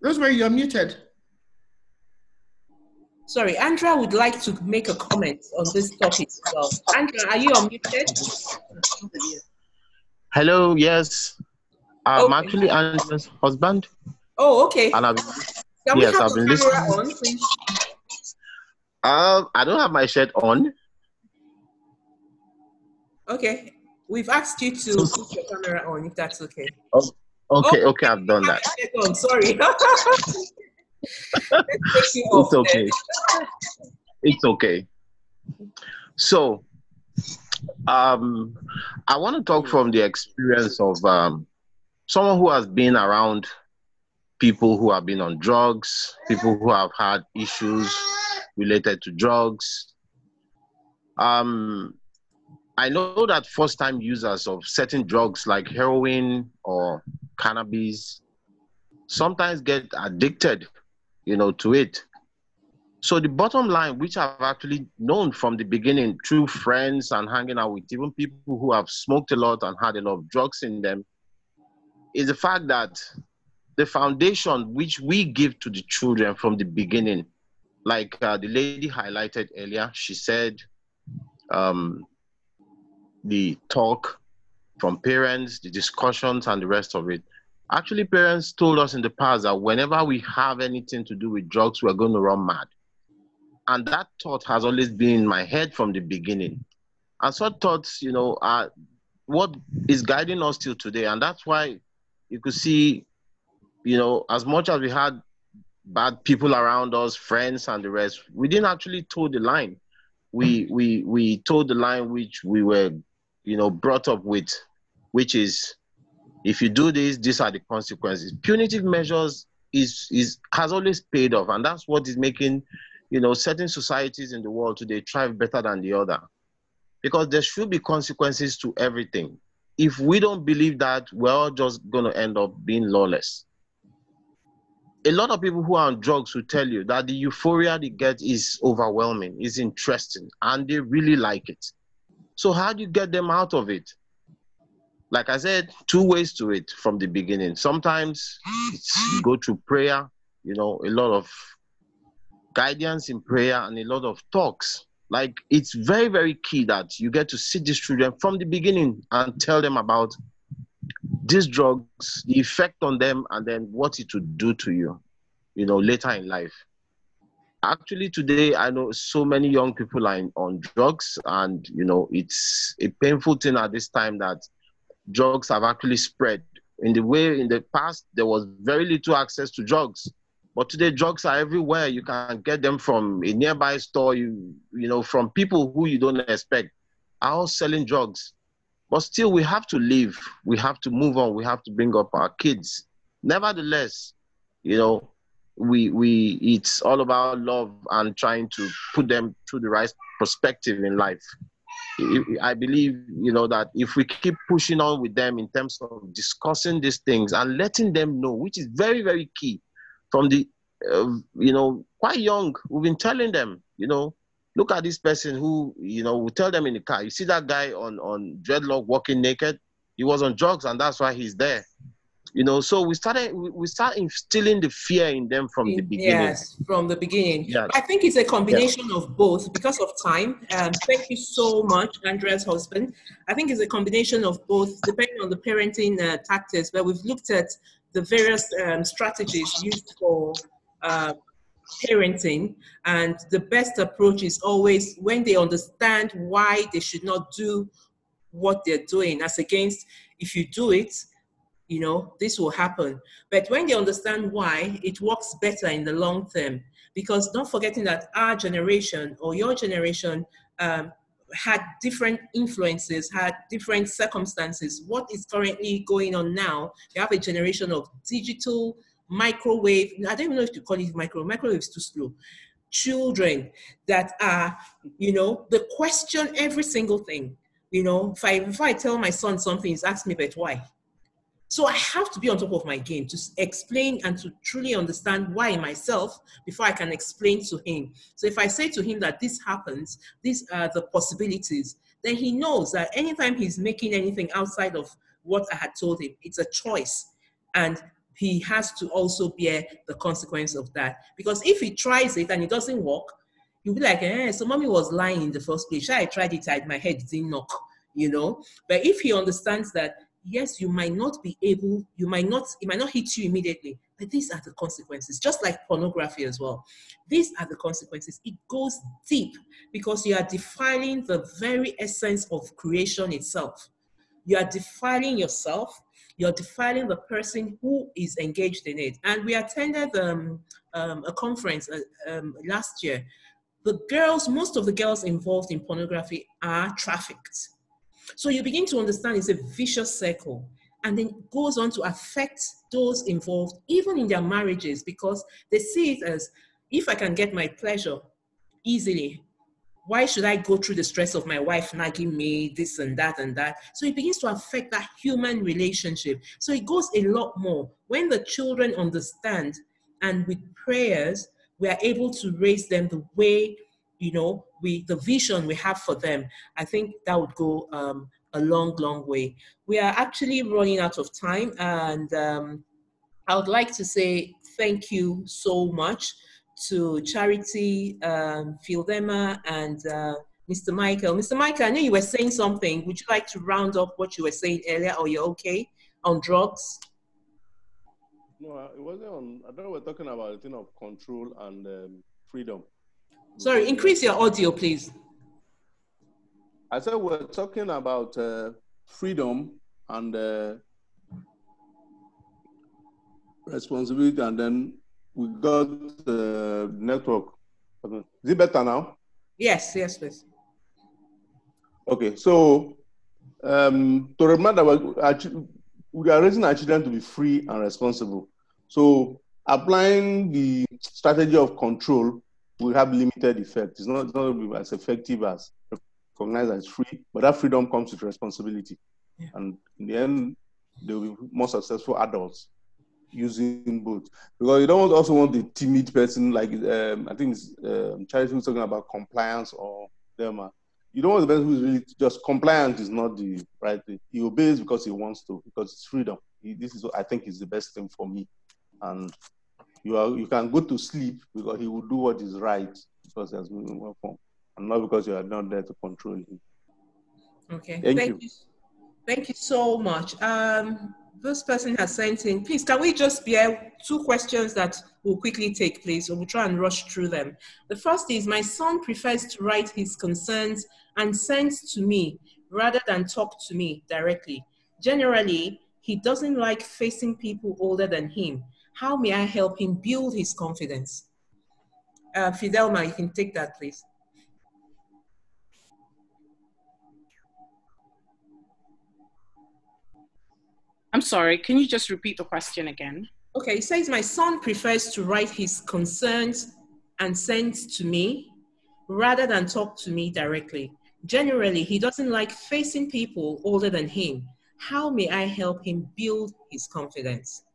Rosemary, you're muted. Sorry, Andrea would like to make a comment on this topic as well. Andrea, are you unmuted? Hello, yes. I'm okay. actually Andrea's husband. Oh, okay. And I've, Can yes, I've been listening. On, please? Um, I don't have my shirt on. Okay. We've asked you to put your camera on if that's okay. Oh, Okay, oh, okay, I've done that. I'm sorry. it's okay. it's okay. So, um, I want to talk from the experience of um, someone who has been around people who have been on drugs, people who have had issues related to drugs. Um, I know that first time users of certain drugs like heroin or cannabis sometimes get addicted, you know, to it. So the bottom line, which I've actually known from the beginning through friends and hanging out with even people who have smoked a lot and had a lot of drugs in them, is the fact that the foundation which we give to the children from the beginning, like uh, the lady highlighted earlier, she said, um, the talk from parents, the discussions, and the rest of it. Actually, parents told us in the past that whenever we have anything to do with drugs, we're going to run mad. And that thought has always been in my head from the beginning. And such thoughts, you know, are what is guiding us till today. And that's why you could see, you know, as much as we had bad people around us, friends and the rest, we didn't actually toe the line. We we we told the line which we were you know, brought up with, which is if you do this, these are the consequences. Punitive measures is is has always paid off, and that's what is making, you know, certain societies in the world today thrive better than the other, because there should be consequences to everything. If we don't believe that, we're all just going to end up being lawless. A lot of people who are on drugs will tell you that the euphoria they get is overwhelming, is interesting, and they really like it. So how do you get them out of it? Like I said, two ways to it from the beginning. Sometimes you go through prayer, you know, a lot of guidance in prayer and a lot of talks. Like it's very, very key that you get to see these children from the beginning and tell them about these drugs, the effect on them, and then what it would do to you, you know, later in life. Actually, today I know so many young people are in, on drugs, and you know, it's a painful thing at this time that drugs have actually spread. In the way in the past, there was very little access to drugs. But today, drugs are everywhere. You can get them from a nearby store, you, you know, from people who you don't expect, are all selling drugs. But still, we have to live. We have to move on. We have to bring up our kids. Nevertheless, you know, we we it's all about love and trying to put them through the right perspective in life. I believe, you know, that if we keep pushing on with them in terms of discussing these things and letting them know, which is very, very key from the, uh, you know, quite young, we've been telling them, you know, look at this person who, you know, we tell them in the car, you see that guy on, on dreadlock walking naked? He was on drugs and that's why he's there you know so we started we start instilling the fear in them from the beginning. yes from the beginning. Yes. i think it's a combination yes. of both because of time. Um, thank you so much andrea's husband. I think it's a combination of both depending on the parenting uh, tactics where we've looked at the various um, strategies used for uh, parenting. And the best approach is always when they understand why they should not do what they're doing as against if you do it you know, this will happen. But when they understand why, it works better in the long term. Because don't forgetting that our generation or your generation um, had different influences, had different circumstances. What is currently going on now? You have a generation of digital microwave. I don't even know if to call it micro. Microwave is too slow. Children that are, you know, the question every single thing. You know, if I if I tell my son something, he's asked me, but why? So I have to be on top of my game to explain and to truly understand why myself before I can explain to him. So if I say to him that this happens, these are the possibilities, then he knows that anytime he's making anything outside of what I had told him, it's a choice. And he has to also bear the consequence of that. Because if he tries it and it doesn't work, he'll be like, eh, so mommy was lying in the first place. I tried it, I, my head didn't knock, you know? But if he understands that yes, you might not be able, you might not, it might not hit you immediately, but these are the consequences, just like pornography as well. These are the consequences. It goes deep because you are defiling the very essence of creation itself. You are defiling yourself, you're defiling the person who is engaged in it. And we attended um, um, a conference uh, um, last year. The girls, most of the girls involved in pornography are trafficked so you begin to understand it's a vicious circle and then goes on to affect those involved, even in their marriages, because they see it as if I can get my pleasure easily, why should I go through the stress of my wife nagging me, this and that and that? So it begins to affect that human relationship. So it goes a lot more. When the children understand, and with prayers, we are able to raise them the way you know, we the vision we have for them, I think that would go um, a long, long way. We are actually running out of time, and um, I would like to say thank you so much to Charity, um, Fidelma, and uh, Mr. Michael. Mr. Michael, I know you were saying something. Would you like to round up what you were saying earlier, or you're okay on drugs? No, it wasn't on. I don't know. We're talking about a thing of control and um, freedom. Sorry, increase your audio, please. I said we're talking about uh, freedom and uh, responsibility, and then we got the network. Is it better now? Yes, yes, please. Okay, so um, to remember, that we are raising our children to be free and responsible. So applying the strategy of control will have limited effect. It's not, it's not as effective as recognized as free, but that freedom comes with responsibility. Yeah. And in the end, they will be more successful adults using both. Because you don't also want the timid person, like um, I think um, Charity was talking about compliance or them. You don't want the person who's really just compliant is not the right thing. He obeys because he wants to, because it's freedom. He, this is what I think is the best thing for me. And you are you can go to sleep because he will do what is right because he has been well formed, and not because you are not there to control him. Okay. Thank, Thank you. you. Thank you so much. Um, this person has sent in, please, can we just bear two questions that will quickly take place, or we'll try and rush through them. The first is, my son prefers to write his concerns and sends to me rather than talk to me directly. Generally, he doesn't like facing people older than him. How may I help him build his confidence? Uh, Fidelma, you can take that, please. I'm sorry, can you just repeat the question again? Okay, it says my son prefers to write his concerns and send to me rather than talk to me directly. Generally, he doesn't like facing people older than him. How may I help him build his confidence?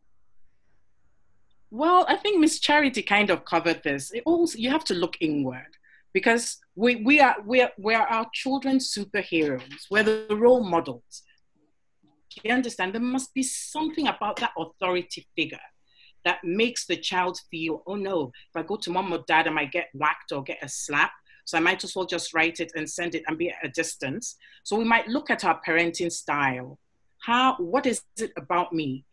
Well, I think Miss Charity kind of covered this. It also you have to look inward because we, we are we are we are our children's superheroes. We're the role models. You understand? There must be something about that authority figure that makes the child feel, oh no, if I go to mom or dad, I might get whacked or get a slap. So I might as well just write it and send it and be at a distance. So we might look at our parenting style. How what is it about me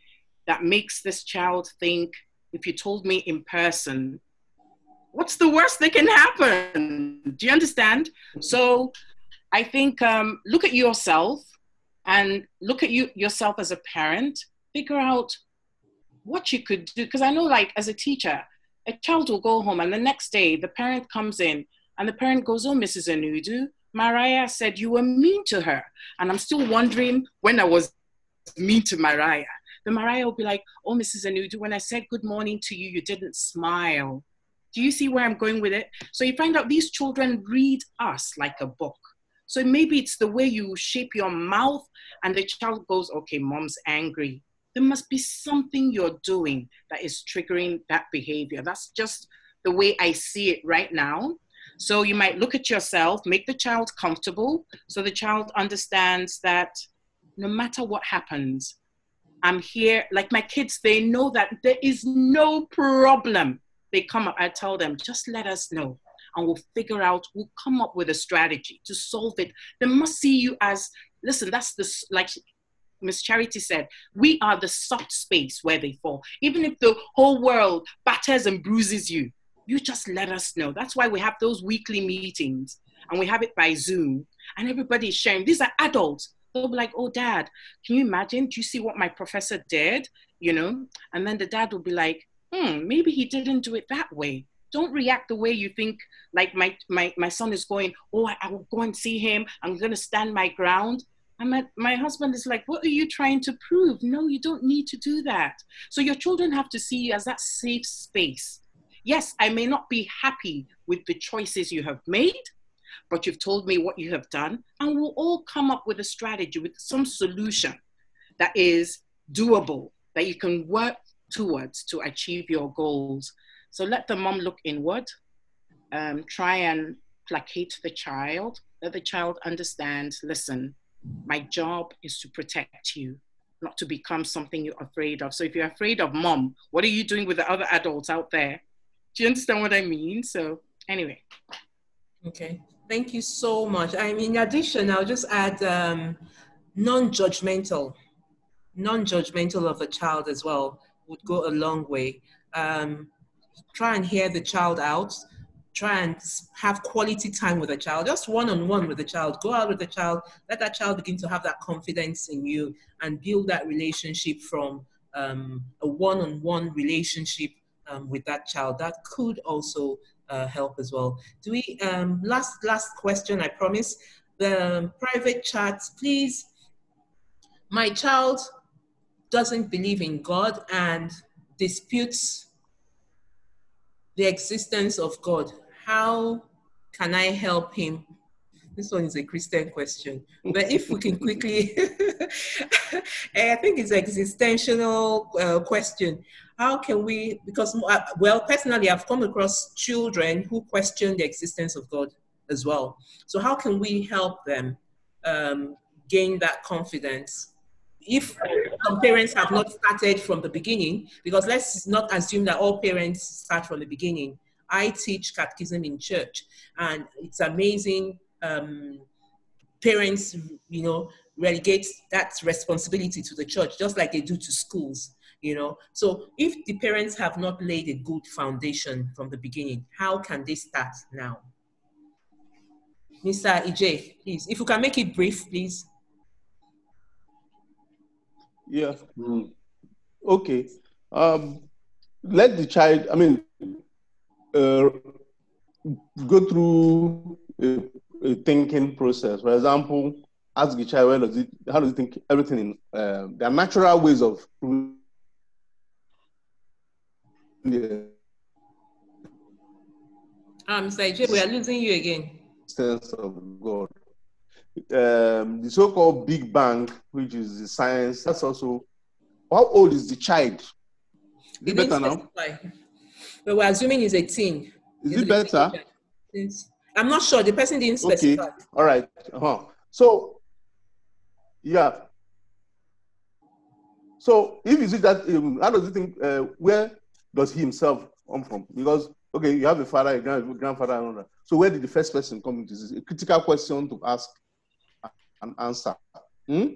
that makes this child think if you told me in person, what's the worst that can happen? Do you understand? So I think um, look at yourself and look at you yourself as a parent. Figure out what you could do. Because I know, like as a teacher, a child will go home and the next day the parent comes in and the parent goes, "Oh, Mrs. Anudu, Mariah said you were mean to her," and I'm still wondering when I was mean to Mariah. The Mariah will be like, Oh, Mrs. Anudu, when I said good morning to you, you didn't smile. Do you see where I'm going with it? So you find out these children read us like a book. So maybe it's the way you shape your mouth, and the child goes, Okay, mom's angry. There must be something you're doing that is triggering that behavior. That's just the way I see it right now. So you might look at yourself, make the child comfortable so the child understands that no matter what happens, I'm here. Like my kids, they know that there is no problem. They come up, I tell them, just let us know. And we'll figure out, we'll come up with a strategy to solve it. They must see you as, listen, that's the, like Miss Charity said, we are the soft space where they fall. Even if the whole world batters and bruises you, you just let us know. That's why we have those weekly meetings and we have it by Zoom and everybody's sharing. These are adults they'll be like, oh, dad, can you imagine? Do you see what my professor did? You know? And then the dad will be like, hmm, maybe he didn't do it that way. Don't react the way you think, like my, my, my son is going, oh, I, I will go and see him. I'm going to stand my ground. And my, my husband is like, what are you trying to prove? No, you don't need to do that. So your children have to see you as that safe space. Yes, I may not be happy with the choices you have made, but you've told me what you have done, and we'll all come up with a strategy, with some solution that is doable, that you can work towards to achieve your goals. So let the mom look inward, um, try and placate the child, let the child understand listen, my job is to protect you, not to become something you're afraid of. So if you're afraid of mom, what are you doing with the other adults out there? Do you understand what I mean? So, anyway. Okay. Thank you so much. I mean, in addition, I'll just add um, non-judgmental, non-judgmental of a child as well would go a long way. Um, try and hear the child out. Try and have quality time with a child, just one-on-one with the child. Go out with the child. Let that child begin to have that confidence in you and build that relationship from um, a one-on-one relationship um, with that child. That could also uh, help as well. Do we, um, last, last question, I promise. The private chat, please. My child doesn't believe in God and disputes the existence of God, how can I help him? This one is a Christian question. But if we can quickly, I think it's existential uh, question. How can we, because, uh, well, personally, I've come across children who question the existence of God as well. So how can we help them um, gain that confidence if some parents have not started from the beginning, because let's not assume that all parents start from the beginning. I teach catechism in church, and it's amazing. Um, parents, you know, relegate that responsibility to the church, just like they do to schools. You know, so if the parents have not laid a good foundation from the beginning, how can they start now? Mr. EJ, please, if you can make it brief, please. Yeah. Mm. Okay. Um, let the child, I mean, uh, go through a, a, thinking process. For example, ask the child, where does it, how does it think everything in, uh, there are natural ways of yeah. Um. EJ, we are losing you again. Sense of God um, the so-called Big Bang, which is the science. That's also how old is the child? Is it better now? But we're assuming he's 18. Is it better? I'm not sure. The person didn't specify. Okay. All right. Uh-huh. So, yeah. So, if you see that, um, how does he think? Uh, where does he himself come from? Because okay, you have a father, a grandfather, and all that. So, where did the first person come into? This is a critical question to ask an answer. Hmm?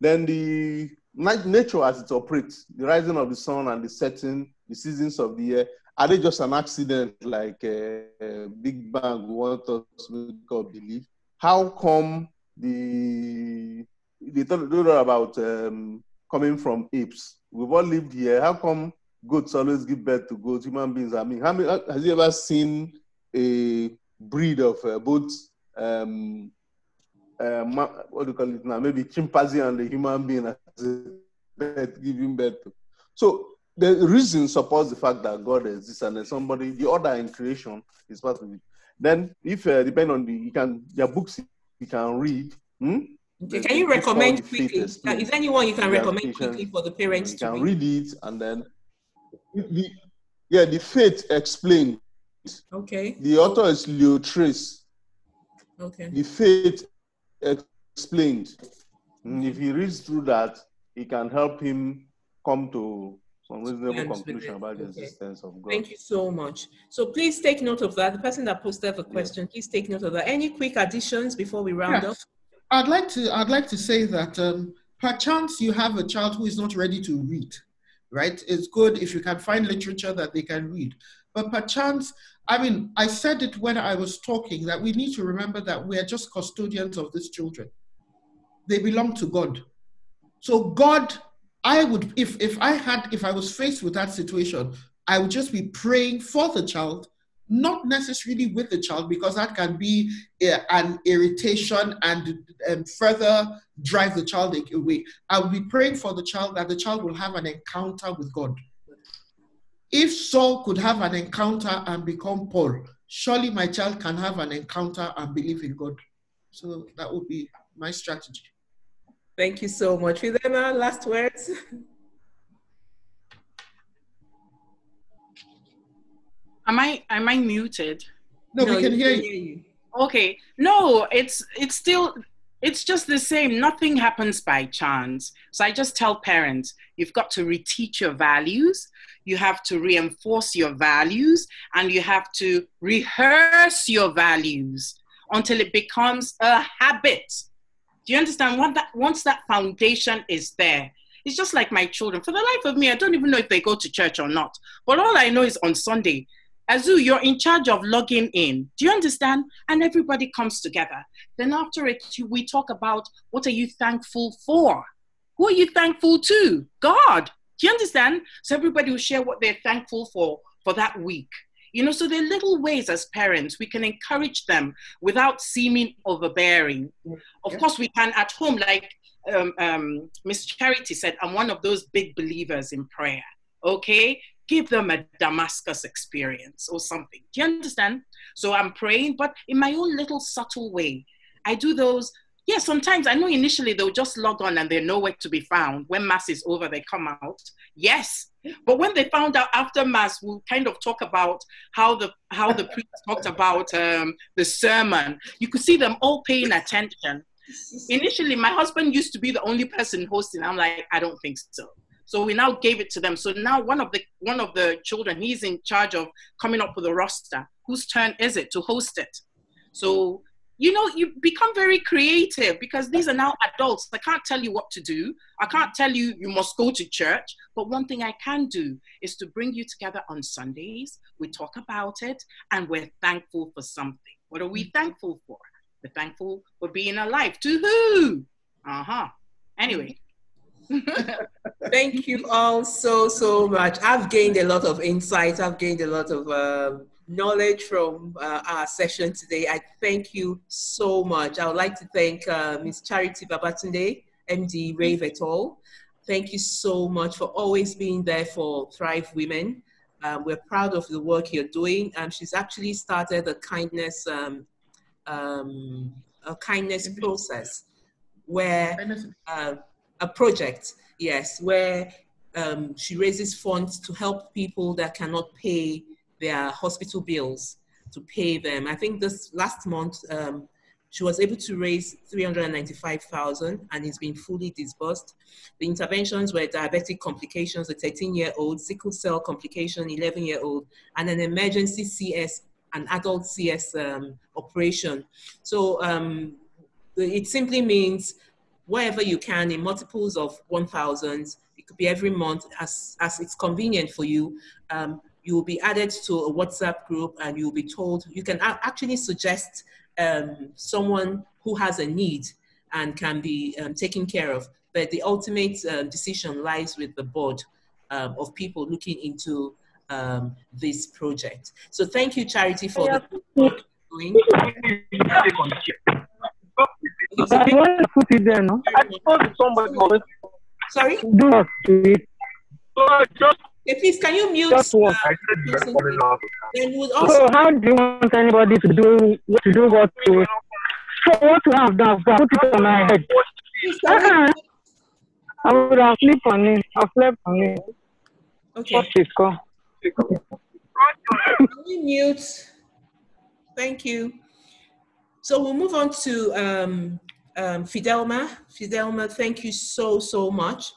Then the nature as it operates, the rising of the sun and the setting, the seasons of the year, are they just an accident like a, a Big Bang we want us to believe? How come the they talk, about um, coming from apes? We've all lived here. How come goats always give birth to goats? Human beings. I mean, how many, has you ever seen a breed of uh, both um, uh, what do you call it now? Maybe chimpanzee and the human being as birth, giving birth to. So the reason supports the fact that God exists and then somebody, the order in creation is part of it. Then, if uh, depend on the, you can, their books you can read. Hmm? Can you recommend quickly? Is there anyone you can recommend quickly for the parents you can read? read it and then, the, yeah, the faith explained. Okay. The author is Leo Trese. Okay. The faith explained. And if he reads through that, it can help him come to some reasonable conclusion about the okay. existence of God. Thank you so much. So please take note of that. The person that posted the question, please take note of that. Any quick additions before we round up? I'd like to I'd like to say that um, perchance you have a child who is not ready to read, right? It's good if you can find literature that they can read. But perchance I mean, I said it when I was talking that we need to remember that we are just custodians of these children. They belong to God. So God, I would, if if I had, if I was faced with that situation, I would just be praying for the child, not necessarily with the child, because that can be eh, an irritation and, and further drive the child away. I will be praying for the child that the child will have an encounter with God if Saul could have an encounter and become Paul, surely my child can have an encounter and believe in God. So that would be my strategy. Thank you so much. Fidelma, last words. Am I am I muted? No, no we can hear you. hear you. Okay. No, it's it's still it's just the same. Nothing happens by chance. So I just tell parents, you've got to reteach your values you have to reinforce your values and you have to rehearse your values until it becomes a habit. Do you understand? Once that, once that foundation is there, it's just like my children. For the life of me, I don't even know if they go to church or not. But all I know is on Sunday, Azu, you're in charge of logging in. Do you understand? And everybody comes together. Then after it, we talk about what are you thankful for? Who are you thankful to? God. Do you understand? So everybody will share what they're thankful for for that week. You know, so there are little ways as parents we can encourage them without seeming overbearing. Of course, we can at home, like um, um, Miss Charity said, I'm one of those big believers in prayer. Okay, give them a Damascus experience or something. Do you understand? So I'm praying, but in my own little subtle way. I do those. Yeah, sometimes I know initially they'll just log on and they're nowhere to be found. When mass is over, they come out. Yes, but when they found out after mass, we'll kind of talk about how the how the priest talked about um, the sermon. You could see them all paying attention. Initially, my husband used to be the only person hosting. I'm like, I don't think so. So we now gave it to them. So now one of the one of the children, he's in charge of coming up with a roster. Whose turn is it to host it? So you know, you become very creative because these are now adults. I can't tell you what to do. I can't tell you you must go to church. But one thing I can do is to bring you together on Sundays. We talk about it and we're thankful for something. What are we thankful for? We're thankful for being alive. To who? Uh huh. Anyway, Thank you all so, so much. I've gained a lot of insight. I've gained a lot of uh, knowledge from uh, our session today. I thank you so much. I would like to thank uh, Ms. Charity Babatunde, MD Rave et al. Thank you so much for always being there for Thrive Women. Um, we're proud of the work you're doing. Um, she's actually started a kindness um, um a kindness process where uh, a project, yes, where um, she raises funds to help people that cannot pay their hospital bills to pay them. I think this last month um, she was able to raise 395,000 and it's been fully disbursed. The interventions were diabetic complications, a 13-year-old, sickle cell complication, 11-year-old, and an emergency CS, an adult CS um, operation. So um, it simply means wherever you can in multiples of 1,000. It could be every month as, as it's convenient for you. Um, you will be added to a WhatsApp group and you'll be told, you can actually suggest um, someone who has a need and can be um, taken care of. But the ultimate uh, decision lies with the board um, of people looking into um, this project. So thank you, Charity, for the work doing. I want to put it there, no? I told somebody. Sorry? Do not do it. So just Okay, please, can you mute? Just one. Uh, then you would also. So, how do you want anybody to do to do what to? So, what to have done? Put it on my head. uh I would have slept on it. I slept on it. Okay. What is called? Can you mute? Thank you. So we'll move on to um, um, Fidelma. Fidelma, thank you so, so much.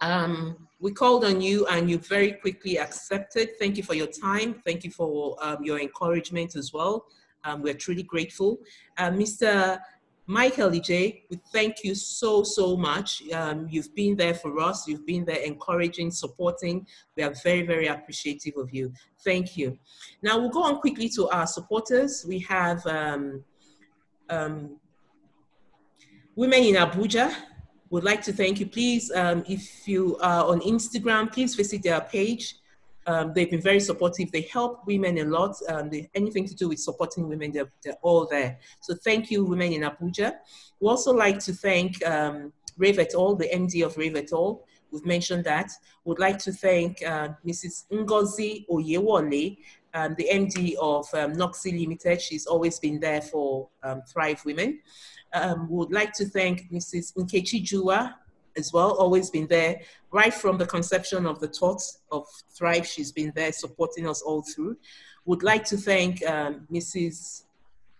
Um, we called on you and you very quickly accepted. Thank you for your time. Thank you for um, your encouragement as well. Um, we're truly grateful. Uh, Mr. Michael EJ, we thank you so, so much. Um, you've been there for us. You've been there encouraging, supporting. We are very, very appreciative of you. Thank you. Now we'll go on quickly to our supporters. We have um, um, Women in Abuja would like to thank you. Please, um, if you are on Instagram, please visit their page. Um, they've been very supportive. They help women a lot. Um, they, anything to do with supporting women, they're, they're, all there. So thank you, Women in Abuja. We also like to thank um, Rave et al., the MD of Rave et al. We've mentioned that. Would like to thank uh, Mrs. Ngozi Oyewole, um, the MD of um, Noxy Limited. She's always been there for um, Thrive Women. Um, would like to thank Mrs. Nkechi Jua as well, always been there right from the conception of the thoughts of Thrive. She's been there supporting us all through. Would like to thank um, Mrs.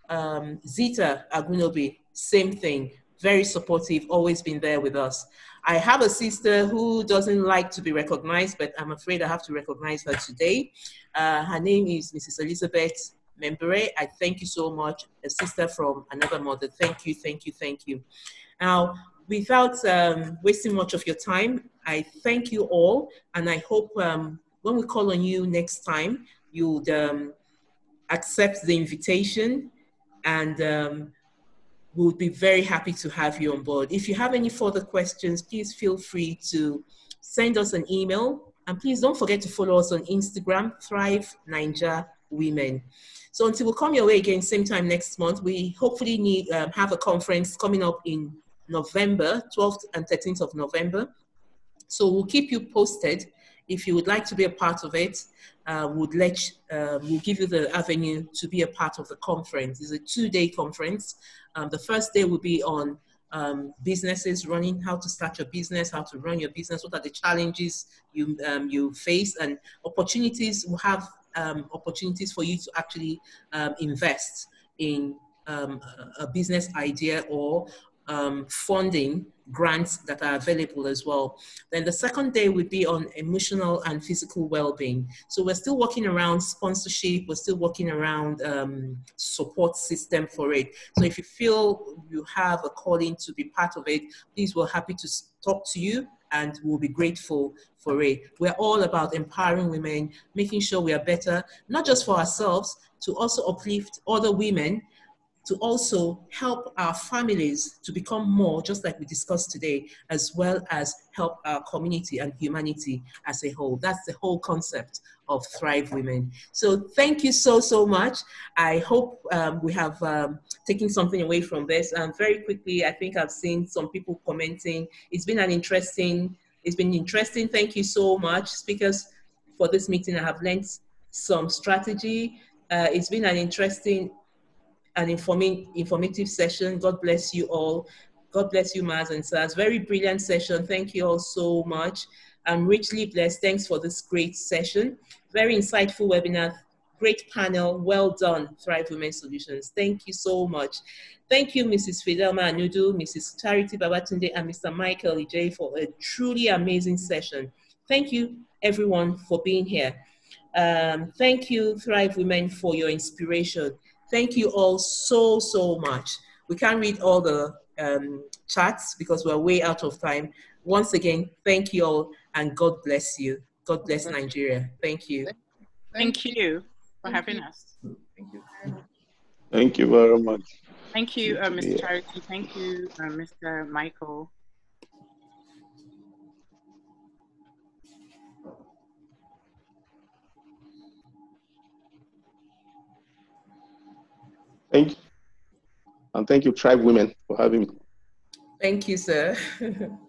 Um, Zita Agunobi, same thing, very supportive, always been there with us. I have a sister who doesn't like to be recognized, but I'm afraid I have to recognize her today. Uh, her name is Mrs. Elizabeth Membere. I thank you so much, a sister from another mother. Thank you, thank you, thank you. Now, without um, wasting much of your time, I thank you all, and I hope um, when we call on you next time, you'd um, accept the invitation and um, we would be very happy to have you on board. If you have any further questions, please feel free to send us an email. And please don't forget to follow us on Instagram, Thrive Naija Women. So until we come your way again, same time next month, we hopefully need um, have a conference coming up in November, 12th and 13th of November. So we'll keep you posted if you would like to be a part of it, uh, would let uh, we'll give you the avenue to be a part of the conference. It's a two-day conference. Um, the first day will be on um, businesses running, how to start your business, how to run your business, what are the challenges you um, you face, and opportunities. We'll have um, opportunities for you to actually um, invest in um, a business idea or um, funding grants that are available as well. Then the second day would be on emotional and physical well-being. So we're still working around sponsorship. We're still working around um, support system for it. So if you feel you have a calling to be part of it, please, we're happy to talk to you and we'll be grateful for it. We're all about empowering women, making sure we are better, not just for ourselves, to also uplift other women to also help our families to become more, just like we discussed today, as well as help our community and humanity as a whole. That's the whole concept of Thrive Women. So thank you so, so much. I hope um, we have um, taken something away from this. And very quickly, I think I've seen some people commenting. It's been an interesting, it's been interesting. Thank you so much, speakers, for this meeting. I have learned some strategy. Uh, it's been an interesting an informing, informative session. God bless you all. God bless you, Maz and Saz. Very brilliant session. Thank you all so much. I'm richly blessed. Thanks for this great session. Very insightful webinar. Great panel. Well done, Thrive Women Solutions. Thank you so much. Thank you, Mrs. Fidelma Anudu, Mrs. Charity Babatunde, and Mr. Michael Ej for a truly amazing session. Thank you, everyone, for being here. Um, thank you, Thrive Women, for your inspiration. Thank you all so, so much. We can't read all the um, chats because we're way out of time. Once again, thank you all and God bless you. God bless Nigeria. Thank you. Thank you for having us. Thank you. Thank you very much. Thank you, uh, Mr. Charity. Thank you, uh, Mr. Michael. Thank you. And thank you, Thrive Women, for having me. Thank you, sir.